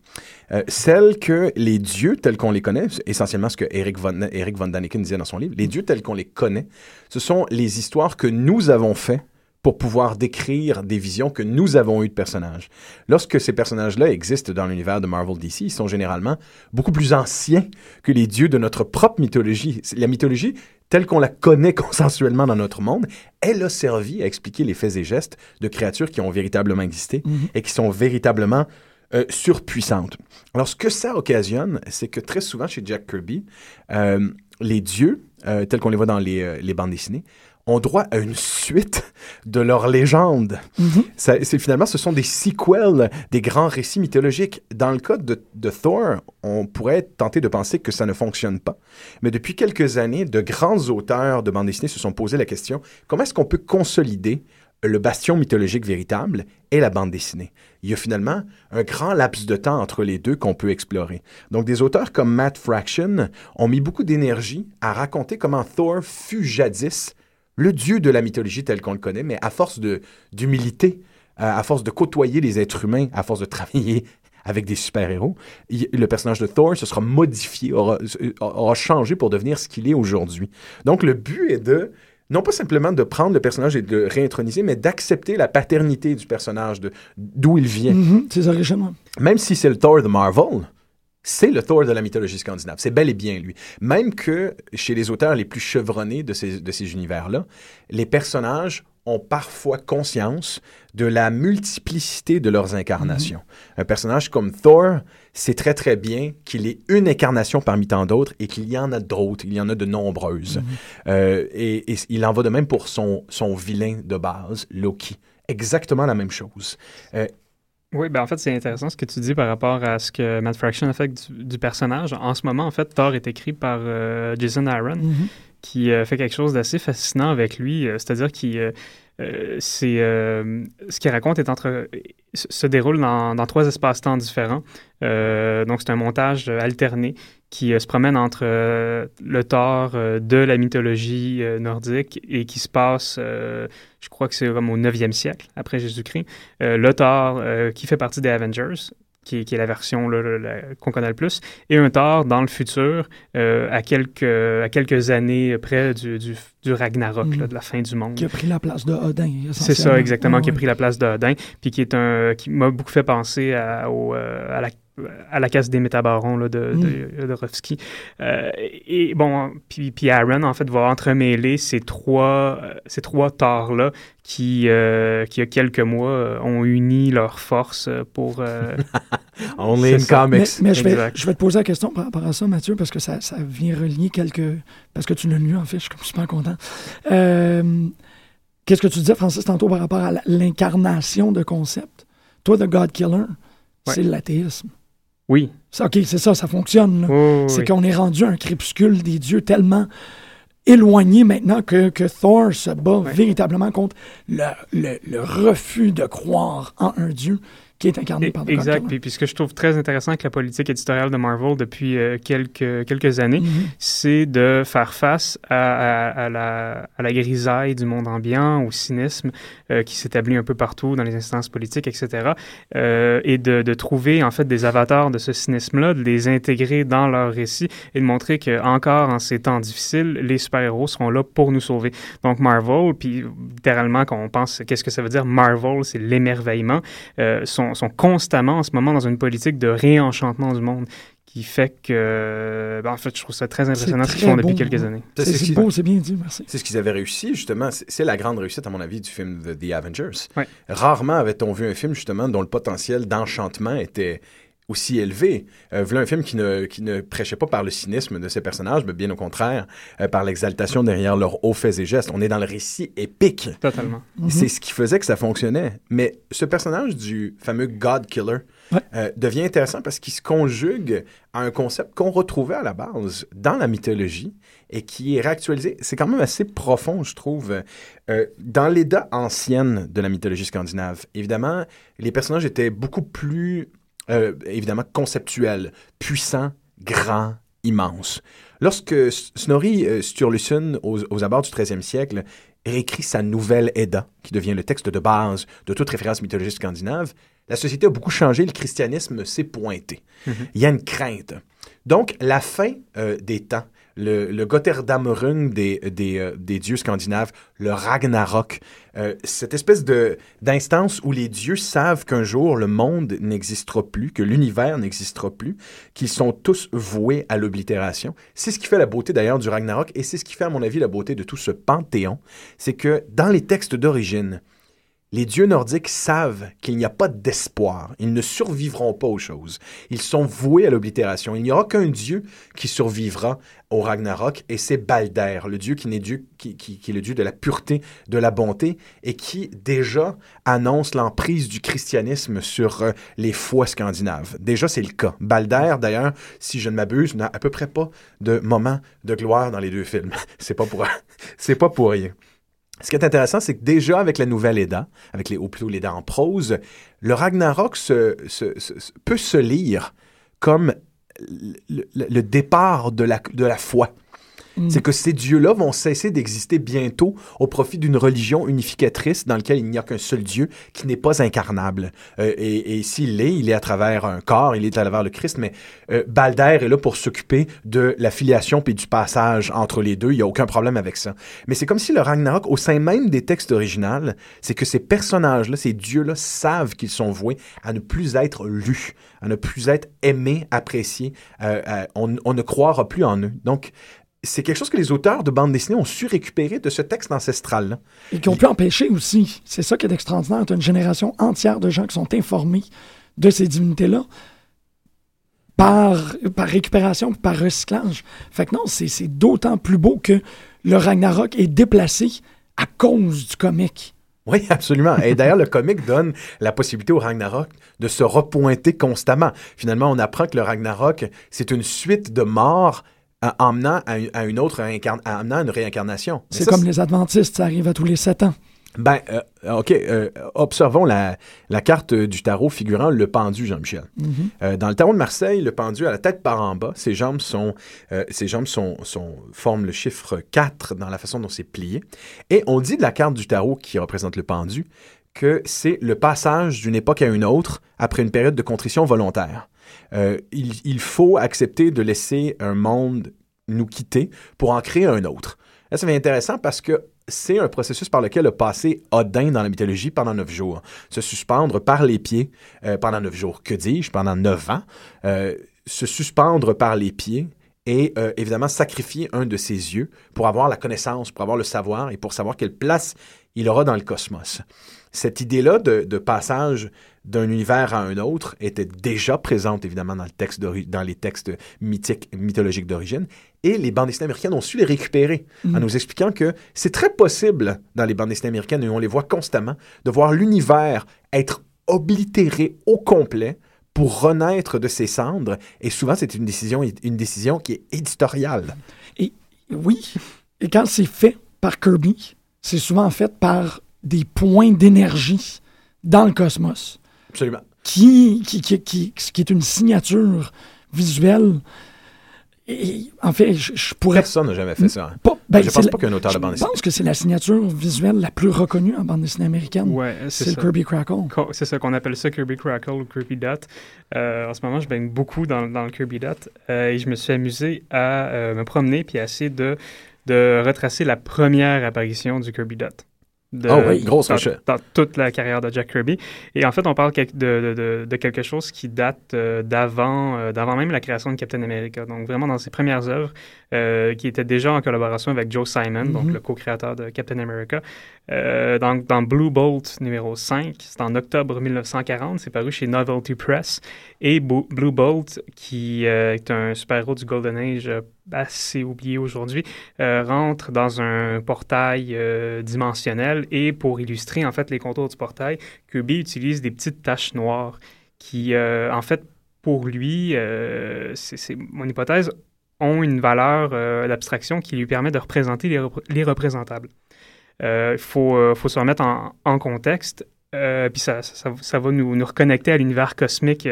G: Euh, celle que les dieux tels qu'on les connaît, essentiellement ce que Eric Von, Eric Von Daniken disait dans son livre, les dieux tels qu'on les connaît, ce sont les histoires que nous avons faites pour pouvoir décrire des visions que nous avons eues de personnages. Lorsque ces personnages-là existent dans l'univers de Marvel DC, ils sont généralement beaucoup plus anciens que les dieux de notre propre mythologie. La mythologie, telle qu'on la connaît <laughs> consensuellement dans notre monde, elle a servi à expliquer les faits et gestes de créatures qui ont véritablement existé
J: Mhm.
G: et qui sont véritablement euh, surpuissantes. Alors, ce que ça occasionne, c'est que très souvent chez Jack Kirby, euh, les dieux, euh, tels qu'on les voit dans les, les bandes dessinées, ont droit à une suite de leurs légendes. C'est finalement, ce sont des sequels des grands récits mythologiques. Dans le cas de, de Thor, on pourrait tenter de penser que ça ne fonctionne pas. Mais depuis quelques années, de grands auteurs de bande dessinée se sont posé la question comment est-ce qu'on peut consolider le bastion mythologique véritable et la bande dessinée? Il y a finalement un grand laps de temps entre les deux qu'on peut explorer. Donc des auteurs comme Matt Fraction ont mis beaucoup d'énergie à raconter comment Thor fut jadis le dieu de la mythologie tel qu'on le connaît, mais à force d'humilité, euh, à force de côtoyer les êtres humains, à force de travailler avec des super-héros, le personnage de Thor se sera modifié, aura, aura changé pour devenir ce qu'il est aujourd'hui. Donc le but est de non pas simplement de prendre le personnage et de le réintroniser, mais d'accepter la paternité du personnage, de d'où il vient.
I: Mhm, Ses origines, ouais.
G: Même si c'est le Thor de Marvel, c'est le Thor de la mythologie scandinave. C'est bel et bien lui. Même que chez les auteurs les plus chevronnés de ces, de ces univers-là, les personnages ont parfois conscience de la multiplicité de leurs incarnations. Un personnage comme Thor sait très très bien qu'il est une incarnation parmi tant d'autres et qu'il y en a d'autres, il y en a de nombreuses. Euh, et, et il en va de même pour son, son vilain de base, Loki. Exactement la même chose. Euh,
H: Oui, ben en fait, c'est intéressant ce que tu dis par rapport à ce que Matt Fraction a fait du, du personnage. En ce moment, en fait, Thor est écrit par euh, Jason Aaron,
I: Mhm.
H: qui euh, fait quelque chose d'assez fascinant avec lui. euh, C'est-à-dire qu'il euh, c'est euh, ce qu'il raconte est entre se déroule dans, dans trois espaces-temps différents. Euh, donc c'est un montage alterné qui se promène entre le euh, de la mythologie nordique et qui se passe, je crois que c'est comme au 9e siècle après Jésus-Christ. Le Thor euh, qui fait partie des Avengers, qui, est- qui est la version qu'on connaît le plus, et un Thor dans le futur, euh, à, quelques, à quelques années près du, du, du Ragnarok, là, de la fin du monde.
I: Qui a pris la place de Odin.
H: C'est ça, exactement,
I: Ah
H: qui a pris la place d'Odin, puis qui est un qui m'a beaucoup fait penser à, au, euh, à la à la casse des métabarons là, de,
I: Mm.
H: de. Euh, et bon, puis, puis Aaron, en fait, va entremêler ces trois, euh, ces trois torts-là qui, euh, qui, il y a quelques mois, ont uni leurs forces pour... euh, <laughs>
G: Only
H: c'est
G: in
H: ça.
G: comics.
I: Mais, mais je, vais, je vais te poser la question par rapport à ça, Mathieu, parce que ça, ça vient relier quelques. Parce que tu l'as lu, en fait, je suis super content. Euh, Qu'est-ce que tu disais, Francis, tantôt par rapport à l'incarnation de concept? Toi, The God Killer, c'est l'athéisme.
H: Oui.
I: Ça, OK, c'est ça, ça fonctionne.
H: Oh,
I: c'est
H: oui.
I: qu'on est rendu à un crépuscule des dieux tellement éloigné maintenant que, que Thor se bat véritablement contre le, le- le refus de croire en un dieu qui est incarné par
H: Exact.
I: Killer.
H: Puis, puis ce que je trouve très intéressant avec la politique éditoriale de Marvel depuis euh, quelques, quelques années,
I: Mhm.
H: c'est de faire face à, à- à la, à la grisaille du monde ambiant, au cynisme euh, qui s'établit un peu partout dans les instances politiques, etc. euh, et de, de trouver en fait des avatars de ce cynisme-là, de les intégrer dans leur récit et de montrer que encore en ces temps difficiles, les super-héros seront là pour nous sauver. Donc Marvel, puis littéralement quand on pense qu'est-ce que ça veut dire Marvel, c'est l'émerveillement, euh, sont, sont constamment en ce moment dans une politique de réenchantement du monde qui fait que, ben, en fait, je trouve ça très impressionnant ce qu'ils font depuis quelques années.
I: C'est
G: ce
I: beau, c'est bien dit, merci.
G: C'est ce qu'ils avaient réussi, justement. C'est c'est la grande réussite, à mon avis, du film The, The Avengers.
H: Ouais.
G: Rarement avait-on vu un film, justement, dont le potentiel d'enchantement était aussi élevé. Euh, voilà un film qui ne, qui ne prêchait pas par le cynisme de ses personnages, mais bien au contraire, euh, par l'exaltation derrière leurs hauts faits et gestes. On est dans le récit épique.
H: Totalement.
G: C'est ce qui faisait que ça fonctionnait. Mais ce personnage du fameux God Killer euh, devient intéressant parce qu'il se conjugue à un concept qu'on retrouvait à la base dans la mythologie et qui est réactualisé. C'est quand même assez profond, je trouve. Euh, dans l'Eda ancienne de la mythologie scandinave, évidemment, les personnages étaient beaucoup plus, euh, évidemment, conceptuels, puissants, grands, immenses. Lorsque Snorri euh, Sturluson, aux, aux abords du 13e siècle, réécrit sa nouvelle Edda, qui devient le texte de base de toute référence mythologique scandinave, la société a beaucoup changé, le christianisme s'est pointé. Il y a une crainte. Donc, la fin euh, des temps, le, le Gotterdammerung des, des, euh, des dieux scandinaves, le Ragnarok, euh, cette espèce de d'instance où les dieux savent qu'un jour le monde n'existera plus, que l'univers n'existera plus, qu'ils sont tous voués à l'oblitération. C'est ce qui fait la beauté d'ailleurs du Ragnarok et c'est ce qui fait à mon avis la beauté de tout ce panthéon, c'est que dans les textes d'origine, les dieux nordiques savent qu'il n'y a pas d'espoir. Ils ne survivront pas aux choses. Ils sont voués à l'oblitération. Il n'y aura qu'un dieu qui survivra au Ragnarok, et c'est Balder, le dieu qui, qui, est le dieu de la pureté, de la bonté, et qui déjà annonce l'emprise du christianisme sur euh, les foi scandinaves. Déjà, c'est le cas. Balder, d'ailleurs, si je ne m'abuse, n'a à peu près pas de moment de gloire dans les deux films. <laughs> <laughs> c'est pas pour rien. Ce qui est intéressant, c'est que déjà avec la nouvelle Edda, avec les, ou plutôt l'Edda en prose, le Ragnarok peut se lire comme le départ de la, de la foi. C'est que ces dieux-là vont cesser d'exister bientôt au profit d'une religion unificatrice dans laquelle il n'y a qu'un seul Dieu qui n'est pas incarnable. Euh, et et s'il l'est, il est à travers un corps, il est à travers le Christ, mais euh, Balder est là pour s'occuper de la filiation puis du passage entre les deux. Il n'y a aucun problème avec ça. Mais c'est comme si le Ragnarok, au sein même des textes originaux, c'est que ces personnages-là, ces dieux-là, savent qu'ils sont voués à ne plus être lus, à ne plus être aimés, appréciés. Euh, euh, on, on ne croira plus en eux. Donc, c'est quelque chose que les auteurs de bande dessinée ont su récupérer de ce texte ancestral-là.
I: Et qui ont pu empêcher aussi. C'est ça qui est extraordinaire. Tu as une génération entière de gens qui sont informés de ces divinités-là par, par récupération, par recyclage. Fait que non, c'est d'autant plus beau que le Ragnarok est déplacé à cause du comique.
G: Oui, absolument. Et d'ailleurs, le comic donne la possibilité au Ragnarok de se repointer constamment. Finalement, on apprend que le Ragnarok, c'est une suite de morts emmenant à à une autre à une réincarnation.
I: C'est comme les Adventistes, ça arrive à tous les sept ans.
G: Ben, euh, OK. euh, observons la, la carte euh, du tarot figurant le pendu, Jean-Michel.
I: Mhm.
G: Euh, dans le tarot de Marseille, le pendu a la tête par en bas. Ses jambes, sont, ses jambes sont, sont- forment le chiffre 4 dans la façon dont c'est plié. Et on dit de la carte du tarot qui représente le pendu que c'est le passage d'une époque à une autre après une période de contrition volontaire. Euh, il, faut accepter de laisser un monde nous quitter pour en créer un autre. Ça devient intéressant parce que c'est un processus par lequel a passé Odin dans la mythologie pendant neuf jours. Se suspendre par les pieds euh, pendant neuf jours. Que dis-je? Pendant neuf ans. Euh, se suspendre par les pieds et évidemment sacrifier un de ses yeux pour avoir la connaissance, pour avoir le savoir et pour savoir quelle place il aura dans le cosmos. Cette idée-là de passage d'un univers à un autre était déjà présente évidemment dans, le texte dans les textes mythiques, mythologiques d'origine, et les bandes dessinées américaines ont su les récupérer en
I: Mhm.
G: nous expliquant que c'est très possible dans les bandes dessinées américaines, et on les voit constamment, de voir l'univers être oblitéré au complet pour renaître de ses cendres, et souvent c'est une décision, une décision qui est éditoriale.
I: Et oui, et quand c'est fait par Kirby, c'est souvent fait par des points d'énergie dans le cosmos.
G: Absolument.
I: Qui, qui, qui, qui, qui est une signature visuelle. Et en fait, je, je pourrais.
G: Personne n'a jamais fait ça. hein.
I: Pas- ben,
G: je pense
I: la-
G: pas qu'un auteur de bande
I: Je
G: dessinée.
I: pense que c'est la signature visuelle la plus reconnue en bande dessinée américaine.
H: Ouais, c'est
I: le. Kirby Crackle.
H: C'est ça qu'on appelle ça Kirby Crackle ou Kirby Dot. Euh, en ce moment, je baigne beaucoup dans, dans le Kirby Dot euh, et je me suis amusé à euh, me promener puis à essayer de, de retracer la première apparition du Kirby Dot. De,
G: Ah oui, grosse
H: dans, toute la carrière de Jack Kirby. Et en fait, on parle de, de- de- de quelque chose qui date euh, d'avant euh, d'avant même la création de Captain America. Donc vraiment dans ses premières œuvres, euh, qui était déjà en collaboration avec Joe Simon, donc
I: Mhm.
H: le co-créateur de Captain America. Euh, dans, Blue Bolt numéro 5, c'est en octobre 1940, c'est paru chez Novelty Press. Et Bo- Blue Bolt, qui est un super-héros du Golden Age assez oublié aujourd'hui, euh, rentre dans un portail euh, dimensionnel et pour illustrer en fait les contours du portail, Kirby utilise des petites taches noires qui, euh, en fait, pour lui, c'est mon hypothèse, ont une valeur d'abstraction qui lui permet de représenter les, repr- les représentables. Il faut, se remettre en, contexte, puis ça, ça, va nous, nous reconnecter à l'univers cosmique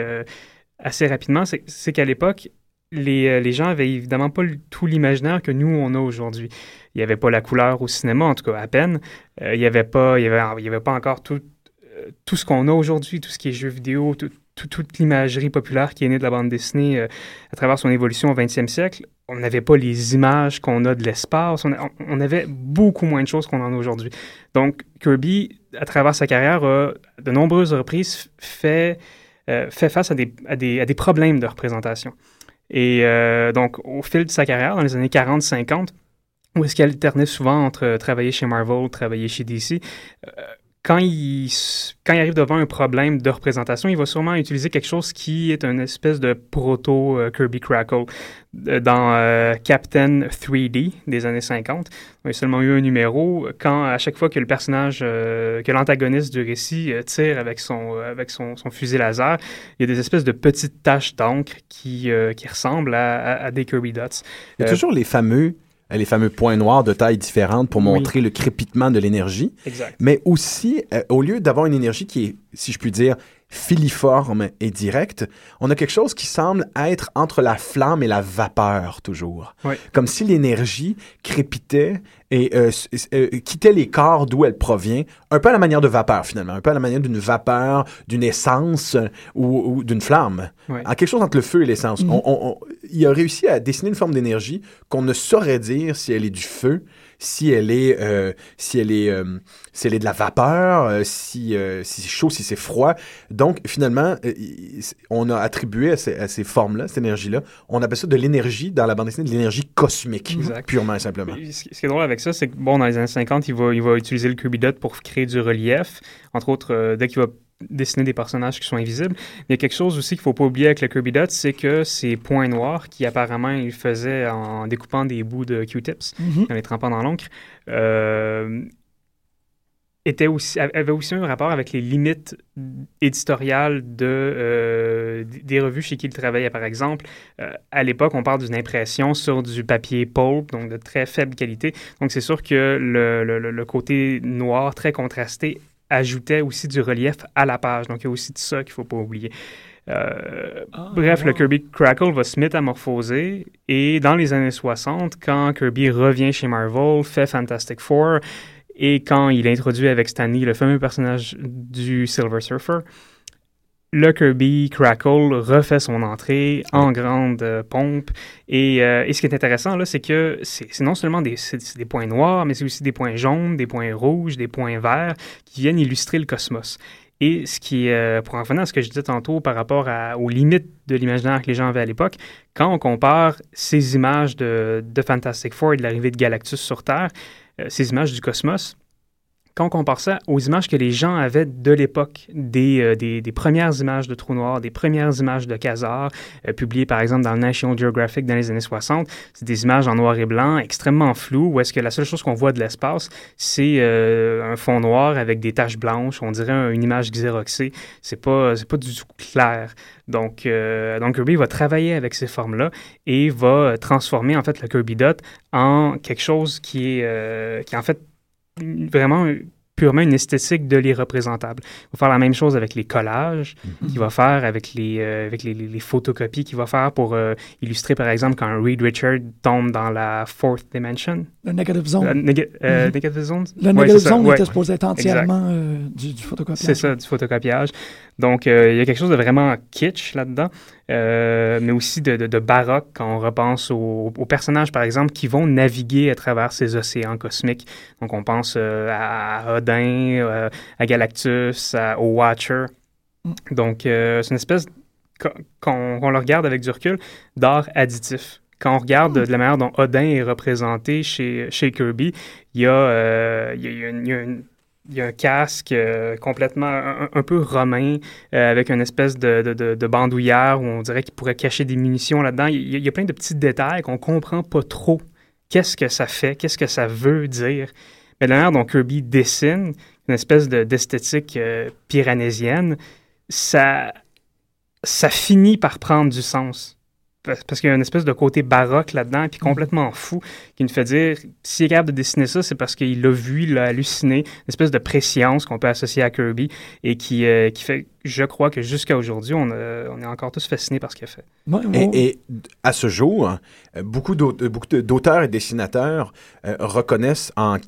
H: assez rapidement. C'est qu'à l'époque, les, euh, les gens avaient évidemment pas tout l'imaginaire que nous, on a aujourd'hui. Il n'y avait pas la couleur au cinéma, en tout cas à peine. Euh, il n'y avait, pas- il y avait, pas encore tout, euh, tout ce qu'on a aujourd'hui, tout ce qui est jeux vidéo, tout- tout- toute l'imagerie populaire qui est née de la bande dessinée à travers son évolution au 20e siècle. On n'avait pas les images qu'on a de l'espace. On, avait beaucoup moins de choses qu'on en a aujourd'hui. Donc, Kirby, à travers sa carrière, a de nombreuses reprises fait, face à des problèmes de représentation. Et euh, donc, au fil de sa carrière, dans les années 40-50, où est-ce qu'il alternait souvent entre travailler chez Marvel, travailler chez DC, euh, quand il, quand il arrive devant un problème de représentation, il va sûrement utiliser quelque chose qui est une espèce de proto euh, Kirby Crackle. Euh, Dans euh, Captain 3D des années 50, il y a seulement eu un numéro. Quand à chaque fois que le personnage, euh, que l'antagoniste du récit tire avec son, avec son, son fusil laser, il y a des espèces de petites taches d'encre qui, qui ressemblent à, à- à des Kirby Dots.
G: Il y a toujours les fameux, les fameux points noirs de taille différente pour
H: Oui.
G: montrer le crépitement de l'énergie. Mais aussi, euh, au lieu d'avoir une énergie qui est, si je puis dire, filiforme et directe, on a quelque chose qui semble être entre la flamme et la vapeur toujours.
H: Oui.
G: Comme si l'énergie crépitait et euh, euh, quittait les corps d'où elle provient, un peu à la manière de vapeur finalement, un peu à la manière d'une vapeur, d'une essence euh, ou, ou d'une flamme.
H: Oui.
G: En quelque chose entre le feu et l'essence.
I: Mhm.
G: On- on- on- il a réussi à dessiner une forme d'énergie qu'on ne saurait dire si elle est du feu, si elle est, euh, si elle est, euh, si elle est de la vapeur, euh, si, si c'est chaud, si c'est froid. Donc, finalement, on a attribué à ces, à ces formes-là, cette énergie-là, on appelle ça de l'énergie, dans la bande dessinée, de l'énergie cosmique,
H: Exact.
G: purement et simplement.
H: Ce qui est drôle avec ça, c'est que bon, dans les années 50, il va, il va utiliser le Kirby Dot pour créer du relief. Entre autres, dès qu'il va dessiner des personnages qui sont invisibles. Mais il y a quelque chose aussi qu'il faut pas oublier avec le Kirby Dot, c'est que ces points noirs, qui apparemment il faisait en découpant des bouts de Q-tips,
I: Mhm.
H: en les trempant dans l'encre, euh, était aussi, avait aussi un rapport avec les limites éditoriales de, euh, des revues chez qui il travaillait. Par exemple, euh, à l'époque, on parle d'une impression sur du papier pulp, donc de très faible qualité. Donc, c'est sûr que le, le, le, côté noir, très contrasté, ajoutait aussi du relief à la page. Donc, il y a aussi de ça qu'il ne faut pas oublier. Euh, ah, bref, le Kirby Crackle va se métamorphoser et dans les années 60, quand Kirby revient chez Marvel, fait Fantastic Four, et quand il introduit avec Stanley le fameux personnage du Silver Surfer, le Kirby Crackle refait son entrée en grande euh, pompe. Et, euh, et, ce qui est intéressant, là, c'est que c'est non seulement des, des, points noirs, mais c'est aussi des points jaunes, des points rouges, des points verts qui viennent illustrer le cosmos. Et ce qui, euh, pour en revenir à ce que je disais tantôt par rapport aux limites de l'imaginaire que les gens avaient à l'époque, quand on compare ces images de, de Fantastic Four et de l'arrivée de Galactus sur Terre, euh, ces images du cosmos, quand on compare ça aux images que les gens avaient de l'époque, des, euh, des, premières images de trous noirs, des premières images de quasars, euh, publiées par exemple dans le National Geographic dans les années 60, c'est des images en noir et blanc, extrêmement floues, où est-ce que la seule chose qu'on voit de l'espace, c'est un fond noir avec des taches blanches, on dirait une image xéroxée. C'est pas, pas du tout clair. Donc, donc Kirby va travailler avec ces formes-là et va transformer en fait le Kirby Dot en quelque chose qui est, qui est en fait vraiment purement une esthétique de l'irreprésentable. Il va faire la même chose avec les collages mhm. qu'il va faire avec les, euh, avec les, les, photocopies qu'il va faire pour euh, illustrer, par exemple, quand Reed Richard tombe dans la fourth dimension.
I: Le negative zone.
H: La euh, mhm. negative zone?
I: Le negative zone était supposé être entièrement du, du, photocopiage.
H: C'est ça, du photocopiage. Donc, il y a quelque chose de vraiment kitsch là-dedans. Euh, mais aussi de, de, baroque quand on repense aux, personnages, par exemple, qui vont naviguer à travers ces océans cosmiques. Donc, on pense euh, à Odin, euh, à Galactus, à, au Watcher. Mm. Donc, c'est une espèce, quand on, le regarde avec du recul, d'art additif quand on regarde mm. de la manière dont Odin est représenté chez, chez Kirby, il y a, il y a, il y a une, il y a un casque euh, complètement un, peu romain euh, avec une espèce de, de, de, bandoulière où on dirait qu'il pourrait cacher des munitions là-dedans. Il, y a plein de petits détails qu'on comprend pas trop. Qu'est-ce que ça fait? Qu'est-ce que ça veut dire? Mais la manière dont Kirby dessine, une espèce d'esthétique euh, pyrénésienne, ça, ça finit par prendre du sens parce qu'il y a une espèce de côté baroque là-dedans, puis complètement fou, qui nous fait dire, s'il est capable de dessiner ça, c'est parce qu'il l'a vu, il l'a halluciné, une espèce de préscience qu'on peut associer à Kirby, et qui, euh, qui fait je crois que jusqu'à aujourd'hui, on, on, est encore tous fascinés par ce qu'il a fait.
G: Et, à ce jour, beaucoup d'auteurs et dessinateurs euh, reconnaissent en,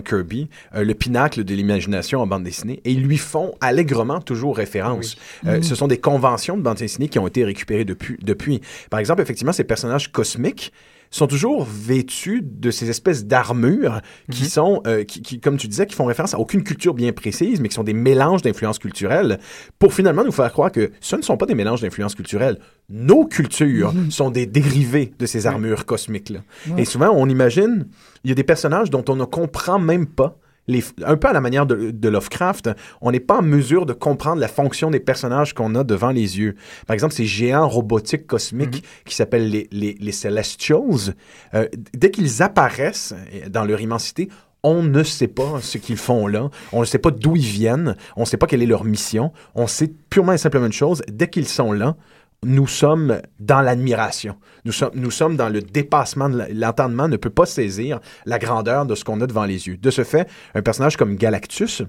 G: Kirby euh, le pinacle de l'imagination en bande dessinée et ils lui font allègrement toujours référence. Euh, mm-hmm. Ce sont des conventions de bande dessinée qui ont été récupérées depuis. depuis. Par exemple, effectivement, ces personnages cosmiques sont toujours vêtus de ces espèces d'armures qui mhm. sont, euh, qui, comme tu disais, qui font référence à aucune culture bien précise, mais qui sont des mélanges d'influences culturelles pour finalement nous faire croire que ce ne sont pas des mélanges d'influences culturelles. Nos cultures mhm. sont des dérivés de ces armures cosmiques-là. Et souvent, on imagine, il y a des personnages dont on ne comprend même pas un peu à la manière de, Lovecraft, on n'est pas en mesure de comprendre la fonction des personnages qu'on a devant les yeux. Par exemple, ces géants robotiques cosmiques mhm. qui s'appellent les, les, Celestials, euh, dès qu'ils apparaissent dans leur immensité, on ne sait pas ce qu'ils font là, on ne sait pas d'où ils viennent, on ne sait pas quelle est leur mission, on sait purement et simplement une chose, dès qu'ils sont là, nous sommes dans l'admiration. Nous, sommes, nous sommes dans le dépassement. L'entendement ne peut pas saisir la grandeur de ce qu'on a devant les yeux. De ce fait, un personnage comme Galactus,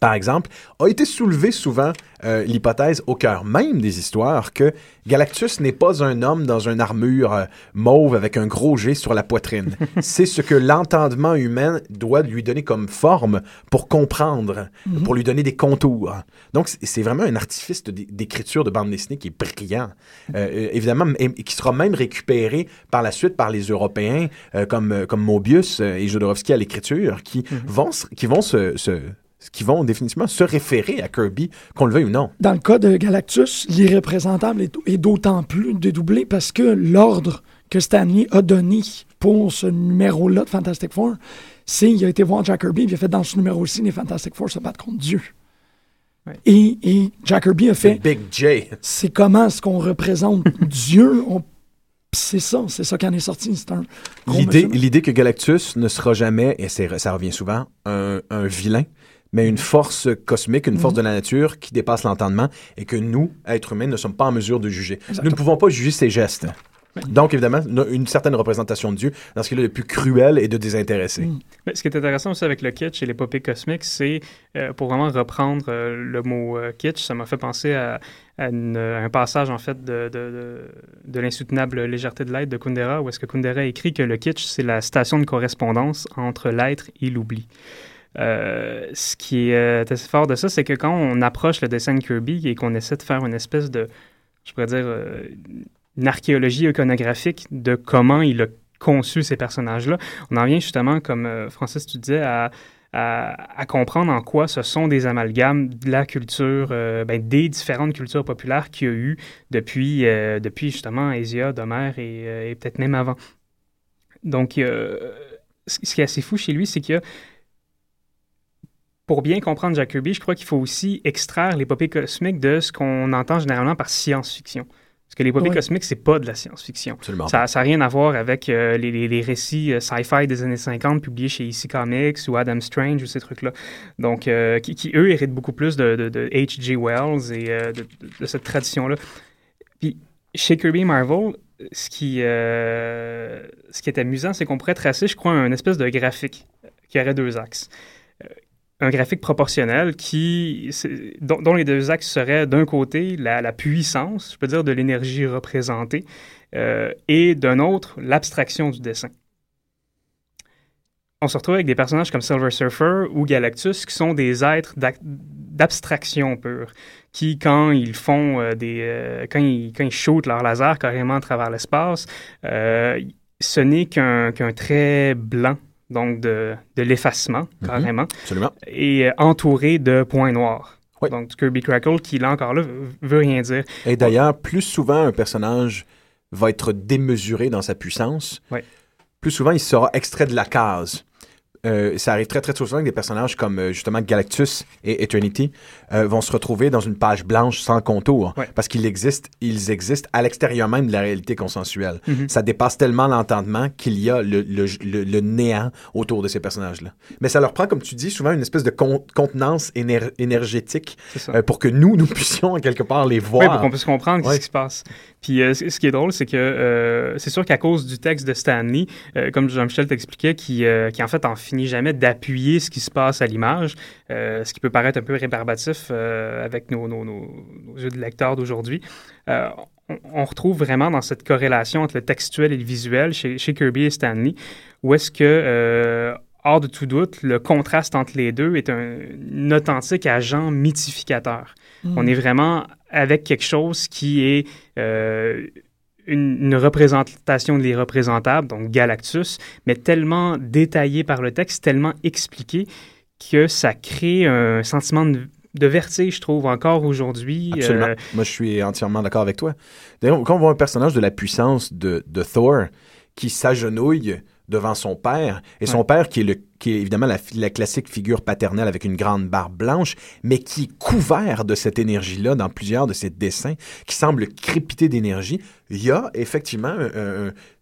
G: par exemple, a été soulevé souvent euh, l'hypothèse au cœur même des histoires que Galactus n'est pas un homme dans une armure euh, mauve avec un gros G sur la poitrine. <laughs> C'est ce que l'entendement humain doit lui donner comme forme pour comprendre, mhm. pour lui donner des contours. Donc, c'est vraiment un artifice d'écriture de bande dessinée qui est brillant. Euh, évidemment, et, qui sera même récupéré par la suite par les Européens comme, comme Mobius et Jodorowsky à l'écriture, qui, mhm. vont, qui vont se qui vont définitivement se référer à Kirby, qu'on le veuille ou non.
I: Dans le cas de Galactus, l'irreprésentable est, d'autant plus dédoublé parce que l'ordre que Stanley a donné pour ce numéro-là de Fantastic Four, c'est qu'il a été voir Jack Kirby, il a fait dans ce numéro-ci, les Fantastic Four se battent contre Dieu. Et, Jack Kirby a fait.
G: Big J.
I: C'est comment est-ce qu'on représente <laughs> Dieu? C'est ça, c'est ça qui en est sorti. C'est un
G: l'idée, l'idée que Galactus ne sera jamais, et ça revient souvent, un, un vilain, mais une force cosmique, une force
I: Mhm.
G: de la nature qui dépasse l'entendement et que nous, êtres humains, ne sommes pas en mesure de juger. Nous ne pouvons pas juger ses gestes. Donc, évidemment, une- certaine représentation de Dieu dans ce qu'il est le plus cruel et de désintéressé.
I: Mm.
H: Mais ce qui est intéressant aussi avec le kitsch et l'épopée cosmique, c'est, euh, pour vraiment reprendre euh, le mot euh, kitsch, ça m'a fait penser à, à une- à un passage, en fait, de, de, de, de l'insoutenable légèreté de l'être de Kundera, où est-ce que Kundera écrit que le kitsch, c'est la station de correspondance entre l'être et l'oubli. Euh, ce qui est euh, assez fort de ça, c'est que quand on approche le dessin de Kirby et qu'on essaie de faire une espèce de, je pourrais dire, euh, une archéologie iconographique de comment il a conçu ces personnages-là, on en vient justement, comme Francis, tu disais, à, comprendre en quoi ce sont des amalgames de la culture, ben, des différentes cultures populaires qu'il y a eu depuis, depuis justement Hésiode, Homère et, et peut-être même avant. Donc, ce qui est assez fou chez lui, c'est qu'il y a pour bien comprendre Jack Kirby, je crois qu'il faut aussi extraire l'épopée cosmique de ce qu'on entend généralement par science-fiction. Parce que l'épopée
I: Ouais.
H: cosmique, c'est pas de la science-fiction.
G: Absolument.
H: Ça n'a rien à voir avec euh, les, les- les récits euh, sci-fi des années 50 publiés chez EC Comics ou Adam Strange ou ces trucs-là. Donc, euh, qui, qui, eux, héritent beaucoup plus de, de- de H.G. Wells et euh, de, de- de cette tradition-là. Puis, chez Kirby Marvel, ce qui, euh, ce qui est amusant, c'est qu'on pourrait tracer, je crois, un espèce de graphique qui aurait deux axes. Un graphique proportionnel qui, dont, les deux axes seraient d'un côté la, puissance, je peux dire, de l'énergie représentée, euh, et d'un autre, l'abstraction du dessin. On se retrouve avec des personnages comme Silver Surfer ou Galactus qui sont des êtres d'abstraction pure, qui, quand ils font euh, des. euh, quand, ils, quand ils shootent leur laser carrément à travers l'espace, ce n'est qu'un qu'un trait blanc, donc de, de l'effacement,
G: Mhm.
H: carrément,
G: Absolument.
H: et euh, entouré de points noirs.
G: Oui.
H: Donc, Kirby Crackle, qui là encore là, veut rien dire.
G: Et d'ailleurs, plus souvent un personnage va être démesuré dans sa puissance, plus souvent il sera extrait de la case. Euh, ça arrive très très souvent que des personnages comme euh, justement Galactus et Eternity euh, vont se retrouver dans une page blanche sans contour
H: Ouais.
G: parce qu'ils existent, ils existent à l'extérieur même de la réalité consensuelle.
H: Mhm.
G: Ça dépasse tellement l'entendement qu'il y a le, le- le- le néant autour de ces personnages-là. Mais ça leur prend, comme tu dis, souvent une espèce de con- contenance éner- énergétique pour que nous, nous <laughs> puissions en quelque part les voir.
H: Oui, pour qu'on puisse comprendre
G: Ouais.
H: ce qui se passe. Puis euh, ce qui est drôle, c'est que euh, c'est sûr qu'à cause du texte de Stanley, euh, comme Jean-Michel t'expliquait, qui, qui en fait en finit jamais d'appuyer ce qui se passe à l'image, ce qui peut paraître un peu rébarbatif avec nos, nos, yeux de lecteurs d'aujourd'hui. On, retrouve vraiment dans cette corrélation entre le textuel et le visuel chez, Kirby et Stanley, où est-ce que, hors de tout doute, le contraste entre les deux est un, un authentique agent mythificateur. On est vraiment avec quelque chose qui est euh, une, une représentation de l'irreprésentable, donc Galactus, mais tellement détaillé par le texte, tellement expliqué que ça crée un sentiment de, de vertige, je trouve, encore aujourd'hui.
G: Absolument.
H: Euh,
G: Moi, je suis entièrement d'accord avec toi. D'ailleurs, quand on voit un personnage de la puissance de, de Thor qui s'agenouille devant son père, et son père qui est, le, qui est évidemment la, la classique figure paternelle avec une grande barbe blanche, mais qui est couvert de cette énergie-là dans plusieurs de ses dessins, qui semble crépiter d'énergie, il y a effectivement,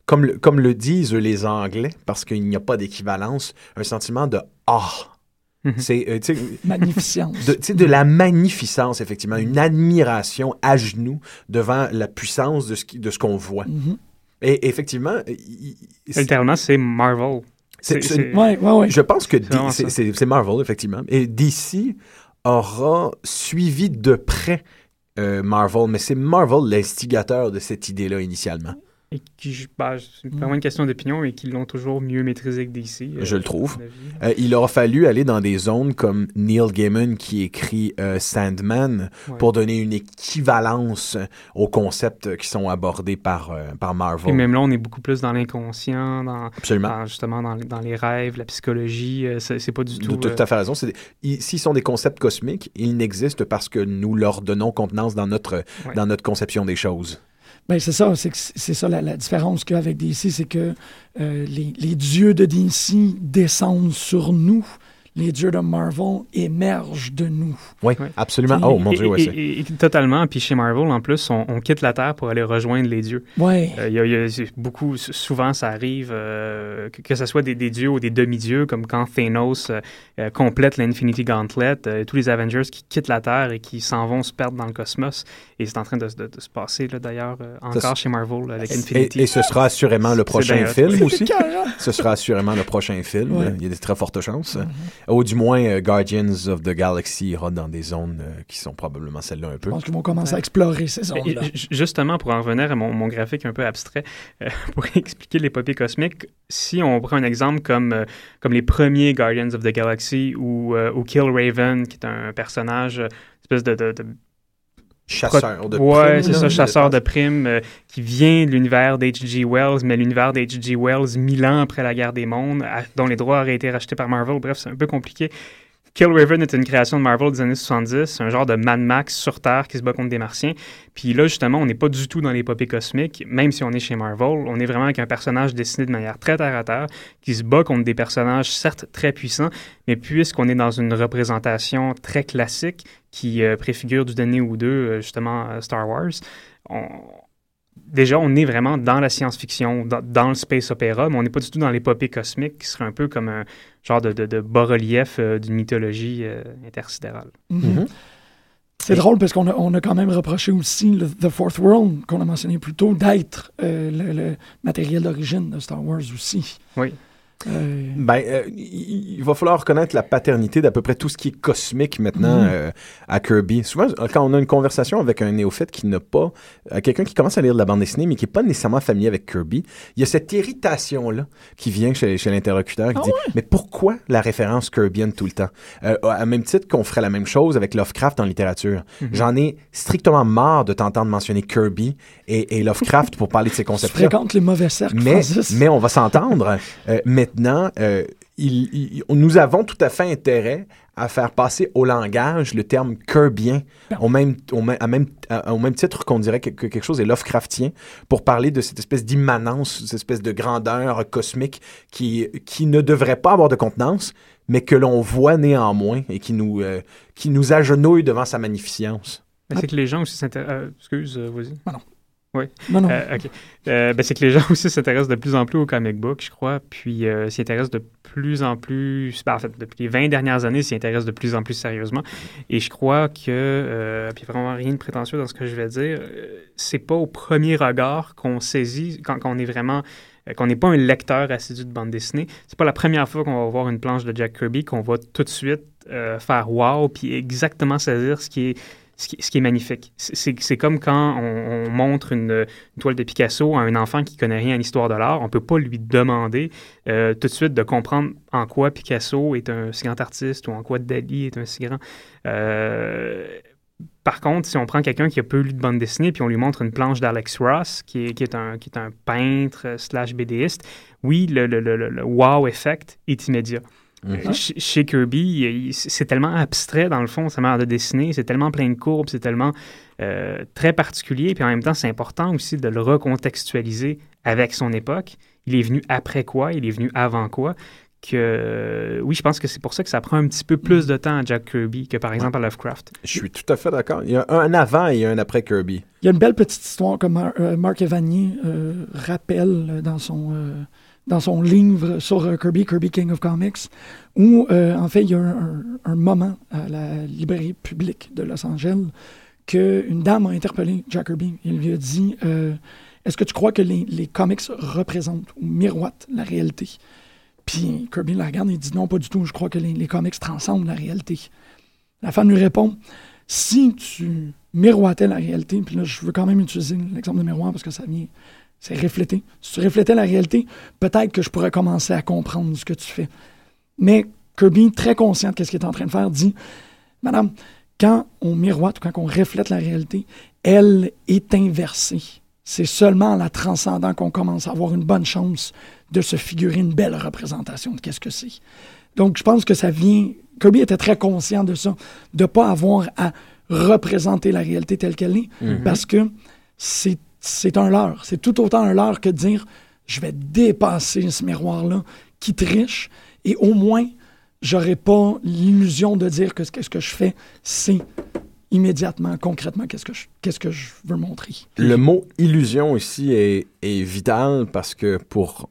G: comme, le, comme le disent les Anglais, parce qu'il n'y a pas d'équivalence, un sentiment de « ah ».
H: Mhm.
G: C'est, euh,
I: Magnificence.
G: de, de la magnificence, effectivement, une admiration à genoux devant la puissance de ce, qui- de ce qu'on voit.
I: Mhm.
G: Et effectivement, c'est-
H: littéralement, c'est Marvel.
G: c'est-
H: C'est-
G: c'est-
H: c'est-
I: Ouais, ouais, ouais.
G: je pense que D-
H: vraiment
G: c'est
H: ça.
G: c'est- c'est Marvel, effectivement. Et DC aura suivi de près euh, Marvel, mais c'est Marvel l'instigateur de cette idée-là initialement.
H: Et qui, je- bah, c'est vraiment une question d'opinion et qui l'ont toujours mieux maîtrisé que DC. euh,
G: Je le trouve. Euh, il aura fallu aller dans des zones comme Neil Gaiman qui écrit euh, Sandman
H: Ouais.
G: pour donner une équivalence aux concepts qui sont abordés par, euh, par Marvel.
H: Et même là, on est beaucoup plus dans l'inconscient, dans,
G: Absolument.
H: dans- justement dans, dans les rêves, la psychologie. euh, c'est c'est pas du tout.
G: tout à fait raison. C'est des- ils- S'ils sont des concepts cosmiques, ils n'existent parce que nous leur donnons contenance dans notre,
H: Ouais.
G: dans notre conception des choses.
I: Ben, c'est ça, c'est ça la, la différence qu'il y a avec DC, c'est que euh, les, les dieux de DC descendent sur nous. Les dieux de Marvel émergent de nous.
G: Oui, absolument. Oh mon
H: Et-
G: Dieu, ouais,
H: et-
G: c'est-
H: et- et totalement. Puis chez Marvel, en plus, on, on quitte la Terre pour aller rejoindre les dieux.
I: Ouais.
H: Euh, il y a- y beaucoup, souvent, ça arrive euh, que, que ce soit des, des dieux ou des demi-dieux, comme quand Thanos euh, complète l'Infinity Gauntlet, euh, tous les Avengers qui quittent la Terre et qui s'en vont se perdre dans le cosmos. Et c'est en train de, de- de se passer, là, d'ailleurs, euh,
G: Ça
H: encore chez Marvel avec
G: Et,
H: Infinity.
G: et ce sera assurément le prochain film aussi. Ce sera assurément le prochain film.
I: Ouais.
G: Il y a des très fortes chances. Ou du moins, euh, Guardians of the Galaxy ira dans des zones euh, qui sont probablement celles-là un peu.
I: Je pense qu'ils vont commencer à explorer ces zones-là.
H: Justement, pour en revenir à mon, mon graphique un peu abstrait, euh, <laughs> pour expliquer l'épopée cosmique, si on prend un exemple comme, euh, comme les premiers Guardians of the Galaxy ou, euh, ou Kill Raven, qui est un personnage, espèce de... de, de
G: Chasseur de
H: ouais,
G: primes,
H: c'est
G: là,
H: ça, chasseur de primes, euh, qui vient de l'univers d'H.G. Wells, mais l'univers d'H.G. Wells, mille ans après la guerre des mondes, à- dont les droits auraient été rachetés par Marvel. Bref, c'est un peu compliqué. Kill Raven est une création de Marvel des années 70, c'est un genre de Mad Max sur Terre qui se bat contre des Martiens. Puis là, justement, on n'est pas du tout dans l'épopée cosmique, même si on est chez Marvel. On est vraiment avec un personnage dessiné de manière très terre à terre, qui se bat contre des personnages certes très puissants, mais puisqu'on est dans une représentation très classique qui euh, préfigure du dernier ou deux, euh, justement, euh, Star Wars, déjà, on est vraiment dans la science-fiction, dans, dans le space opéra, mais on n'est pas du tout dans l'épopée cosmique, qui serait un peu comme un genre de, de, de bas-relief euh, d'une mythologie euh, intersidérale.
I: Mhm. C'est drôle parce qu'on a, on a quand même reproché aussi le The Fourth World, qu'on a mentionné plus tôt, d'être euh, le, le matériel d'origine de Star Wars aussi.
H: Oui.
I: Euh,
G: Ben, euh, il va falloir reconnaître la paternité d'à peu près tout ce qui est cosmique maintenant
I: Mhm.
G: euh, à Kirby. Souvent, quand on a une conversation avec un néophyte qui n'a pas, quelqu'un qui commence à lire de la bande dessinée, mais qui n'est pas nécessairement familier avec Kirby, il y a cette irritation-là qui vient chez, chez l'interlocuteur qui dit Mais pourquoi la référence Kirbyenne tout le temps? À même titre qu'on ferait la même chose avec Lovecraft en littérature.
I: Mhm.
G: J'en ai strictement marre de t'entendre mentionner Kirby et, et Lovecraft pour parler de ces <laughs> concepts-là.
I: les mauvais cercles,
G: Mais,
I: Francis.
G: mais on va s'entendre. Euh, maintenant, euh, il- il- nous avons tout à fait intérêt à faire passer au langage le terme Kirbien, au même, au même, à même- à- au même titre qu'on dirait que, que quelque chose est Lovecraftien, pour parler de cette espèce d'immanence, cette espèce de grandeur cosmique qui, qui ne devrait pas avoir de contenance, mais que l'on voit néanmoins et qui nous, euh, qui nous agenouille devant sa magnificence.
H: Ben, c'est que les gens aussi s'intéressent. euh, excuse, euh, vas-y.
I: Ah non.
H: Oui.
I: Non, non.
H: Euh, OK. Euh, ben, c'est que les gens <laughs> aussi s'intéressent de plus en plus aux comic books, je crois, puis euh, s'y intéressent de plus en plus. ben, en fait, depuis les 20 dernières années, s'y intéressent de plus en plus sérieusement. Et je crois que. Euh, puis vraiment rien de prétentieux dans ce que je vais dire. euh, c'est pas au premier regard qu'on saisit, quand, quand on est vraiment qu'on n'est pas un lecteur assidu de bande dessinée. C'est pas la première fois qu'on va voir une planche de Jack Kirby qu'on va tout de suite euh, faire wow puis exactement saisir ce qui est ce qui, est magnifique. C'est- comme quand on, on montre une, toile de Picasso à un enfant qui connaît rien à l'histoire de l'art. On peut pas lui demander euh, tout de suite de comprendre en quoi Picasso est un si grand artiste ou en quoi Dali est un si grand. Euh, par contre, si on prend quelqu'un qui a peu lu de bande dessinée puis on lui montre une planche d'Alex Ross, qui est, un, peintre euh, slash BDiste, oui, le- le wow effect est immédiat. Ch- Chez Kirby, c'est tellement abstrait dans le fond, sa manière de dessiner, c'est tellement plein de courbes, c'est tellement euh, très particulier, puis en même temps, c'est important aussi de le recontextualiser avec son époque. Il est venu après quoi, il est venu avant quoi, que euh, oui, je pense que c'est pour ça que ça prend un petit peu plus de temps à Jack Kirby que par exemple à Lovecraft.
G: Je suis tout à fait d'accord. Il y a un avant et un après Kirby.
I: Il y a une belle petite histoire que Mar- euh, Marc Evanier euh, rappelle euh, dans son, euh, dans son livre sur euh, Kirby, Kirby King of Comics, où euh, en fait il y a un, moment à la librairie publique de Los Angeles qu'une dame a interpellé Jack Kirby. Il lui a dit euh, Est-ce que tu crois que les, comics représentent ou miroitent la réalité? Puis Kirby la regarde et dit Non, pas du tout. Je crois que les, les comics transcendent la réalité. La femme lui répond si tu miroitais la réalité, puis là, je veux quand même utiliser l'exemple de miroir parce que ça vient, c'est refléter. Si tu reflétais la réalité, peut-être que je pourrais commencer à comprendre ce que tu fais. Mais Kirby, très conscient de ce qu'il est en train de faire, dit Madame, quand on miroite quand on reflète la réalité, elle est inversée. C'est seulement en la transcendant qu'on commence à avoir une bonne chance de se figurer une belle représentation de qu'est-ce que c'est. Donc, je pense que ça vient. Kirby était très conscient de ça, de ne pas avoir à représenter la réalité telle qu'elle est,
K: Mhm.
I: parce que c'est c'est un leurre. C'est tout autant un leurre que de dire je vais dépasser ce miroir-là qui triche et au moins j'aurais pas l'illusion de dire que ce que je fais, c'est immédiatement, concrètement, qu'est-ce que je, qu'est-ce que je veux montrer.
G: Le mot illusion ici est, vital parce que pour,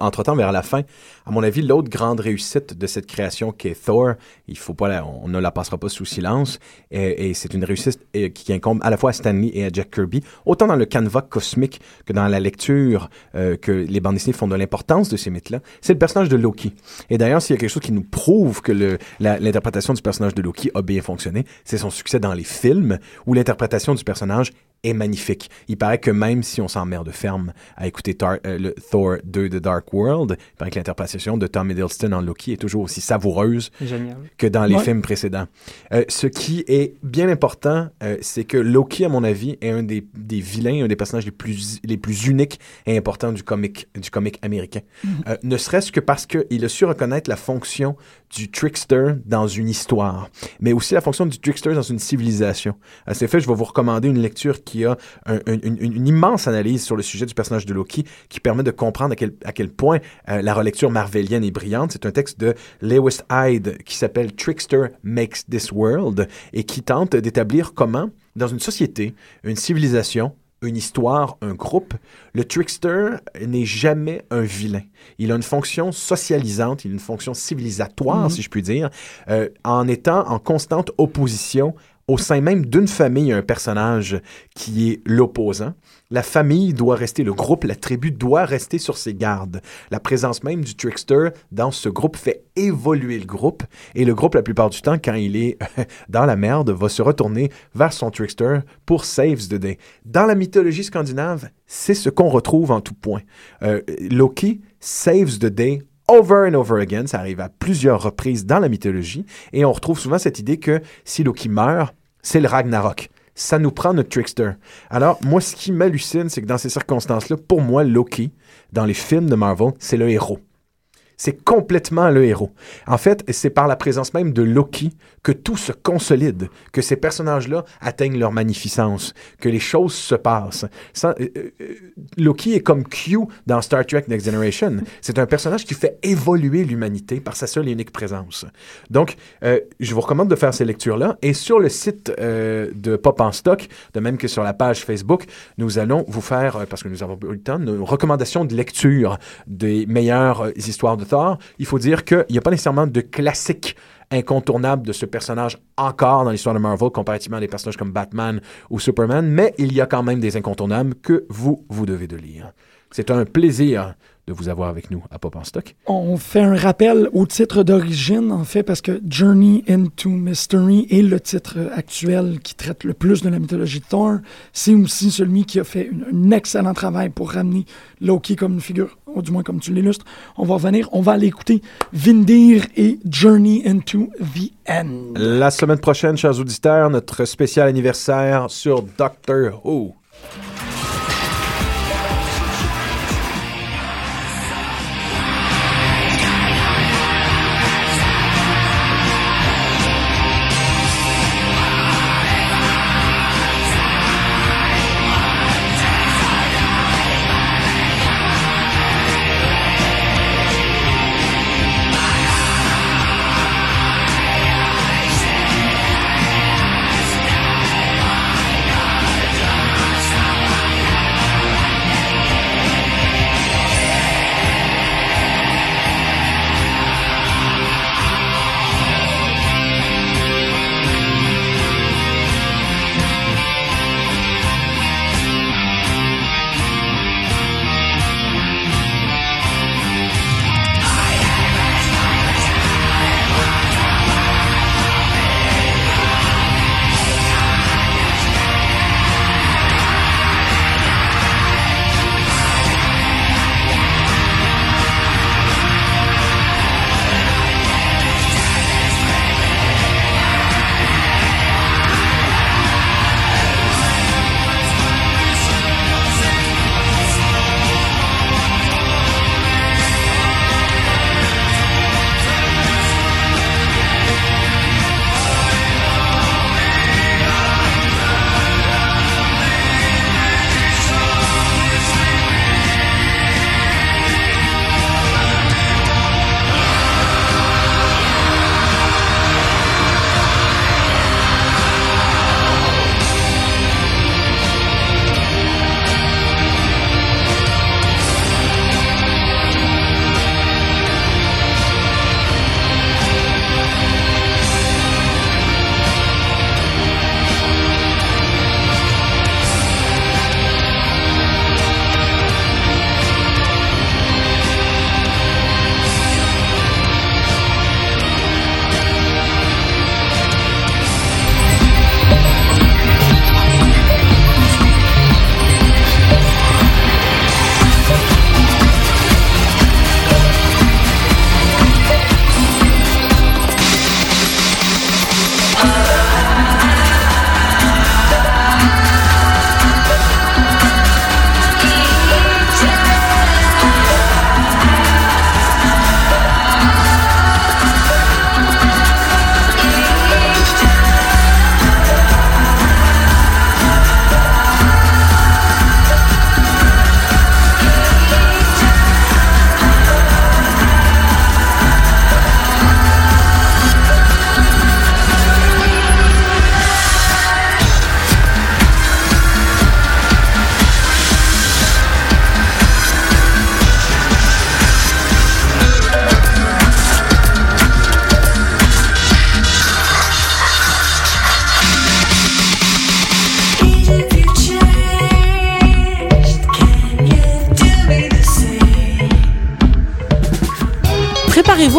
G: entre-temps, vers la fin, à mon avis, l'autre grande réussite de cette création qui est Thor, il faut pas on ne la passera pas sous silence, et, c'est une réussite qui incombe à la fois à Stanley et à Jack Kirby, autant dans le canevas cosmique que dans la lecture euh, que les bandes dessinées font de l'importance de ces mythes-là, c'est le personnage de Loki. Et d'ailleurs, s'il y a quelque chose qui nous prouve que l'interprétation du personnage de Loki a bien fonctionné, c'est son succès dans les films, où l'interprétation du personnage est magnifique. Il paraît que même si on s'emmerde ferme à écouter Tar- euh, le Thor 2 The Dark World, il paraît que l'interprétation de Tom Hiddleston en Loki est toujours aussi savoureuse
H: Génial.
G: que dans les
H: Ouais.
G: films précédents. Euh, ce qui est bien important, euh, c'est que Loki, à mon avis, est un des, des vilains, un des personnages les plus, les plus uniques et importants du comic, du comic américain.
I: Mhm.
G: Euh, ne serait-ce que parce qu'il a su reconnaître la fonction du trickster dans une histoire, mais aussi la fonction du trickster dans une civilisation. À cet effet, je vais vous recommander une lecture qui a un- un- une, une immense analyse sur le sujet du personnage de Loki qui permet de comprendre à quel, à quel point euh, la relecture marvelienne est brillante. C'est un texte de Lewis Hyde qui s'appelle Trickster Makes This World et qui tente d'établir comment, dans une société, une civilisation, une histoire, un groupe, le trickster n'est jamais un vilain. Il a une fonction socialisante, il a une fonction civilisatoire,
I: Mhm.
G: si je puis dire, euh, en étant en constante opposition au sein même d'une famille, un personnage qui est l'opposant. La famille doit rester, le groupe, la tribu doit rester sur ses gardes. La présence même du trickster dans ce groupe fait évoluer le groupe et le groupe, la plupart du temps, quand il est <laughs> dans la merde, va se retourner vers son trickster pour saves the day. Dans la mythologie scandinave, c'est ce qu'on retrouve en tout point. Euh, Loki saves the day over and over again. Ça arrive à plusieurs reprises dans la mythologie. Et on retrouve souvent cette idée que si Loki meurt, c'est le Ragnarok. Ça nous prend notre trickster. Alors, moi, ce qui m'hallucine, c'est que dans ces circonstances-là, pour moi, Loki, dans les films de Marvel, c'est le héros. C'est complètement le héros. En fait, c'est par la présence même de Loki que tout se consolide, que ces personnages-là atteignent leur magnificence, que les choses se passent. Euh, euh, Loki est comme Q dans Star Trek Next Generation. C'est un personnage qui fait évoluer l'humanité par sa seule et unique présence. Donc, euh, je vous recommande de faire ces lectures-là. Et sur le site de Pop en stock, de même que sur la page Facebook, nous allons vous faire, parce que nous avons eu le temps, nos recommandations de lecture des meilleures histoires de Il faut dire qu'il n'y a pas nécessairement de classique incontournable de ce personnage encore dans l'histoire de Marvel comparativement à des personnages comme Batman ou Superman, mais il y a quand même des incontournables que vous, vous devez de lire. C'est un plaisir de vous avoir avec nous à Pop en stock.
I: On fait un rappel au titre d'origine, en fait, parce que Journey into Mystery est le titre actuel qui traite le plus de la mythologie de Thor. C'est aussi celui qui a fait une- un excellent travail pour ramener Loki comme une figure, ou du moins comme tu l'illustres. On va revenir, on va aller écouter Vindir et Journey into the End.
G: La semaine prochaine, chers auditeurs, notre spécial anniversaire sur Doctor Who.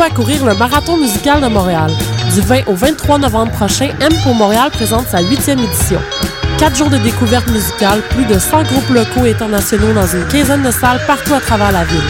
B: À courir le Marathon musical de Montréal. Du 20 au 23 novembre prochain, M pour Montréal présente sa huitième édition. Quatre jours de découverte musicale, plus de 100 groupes locaux et internationaux dans une quinzaine de salles partout à travers la ville.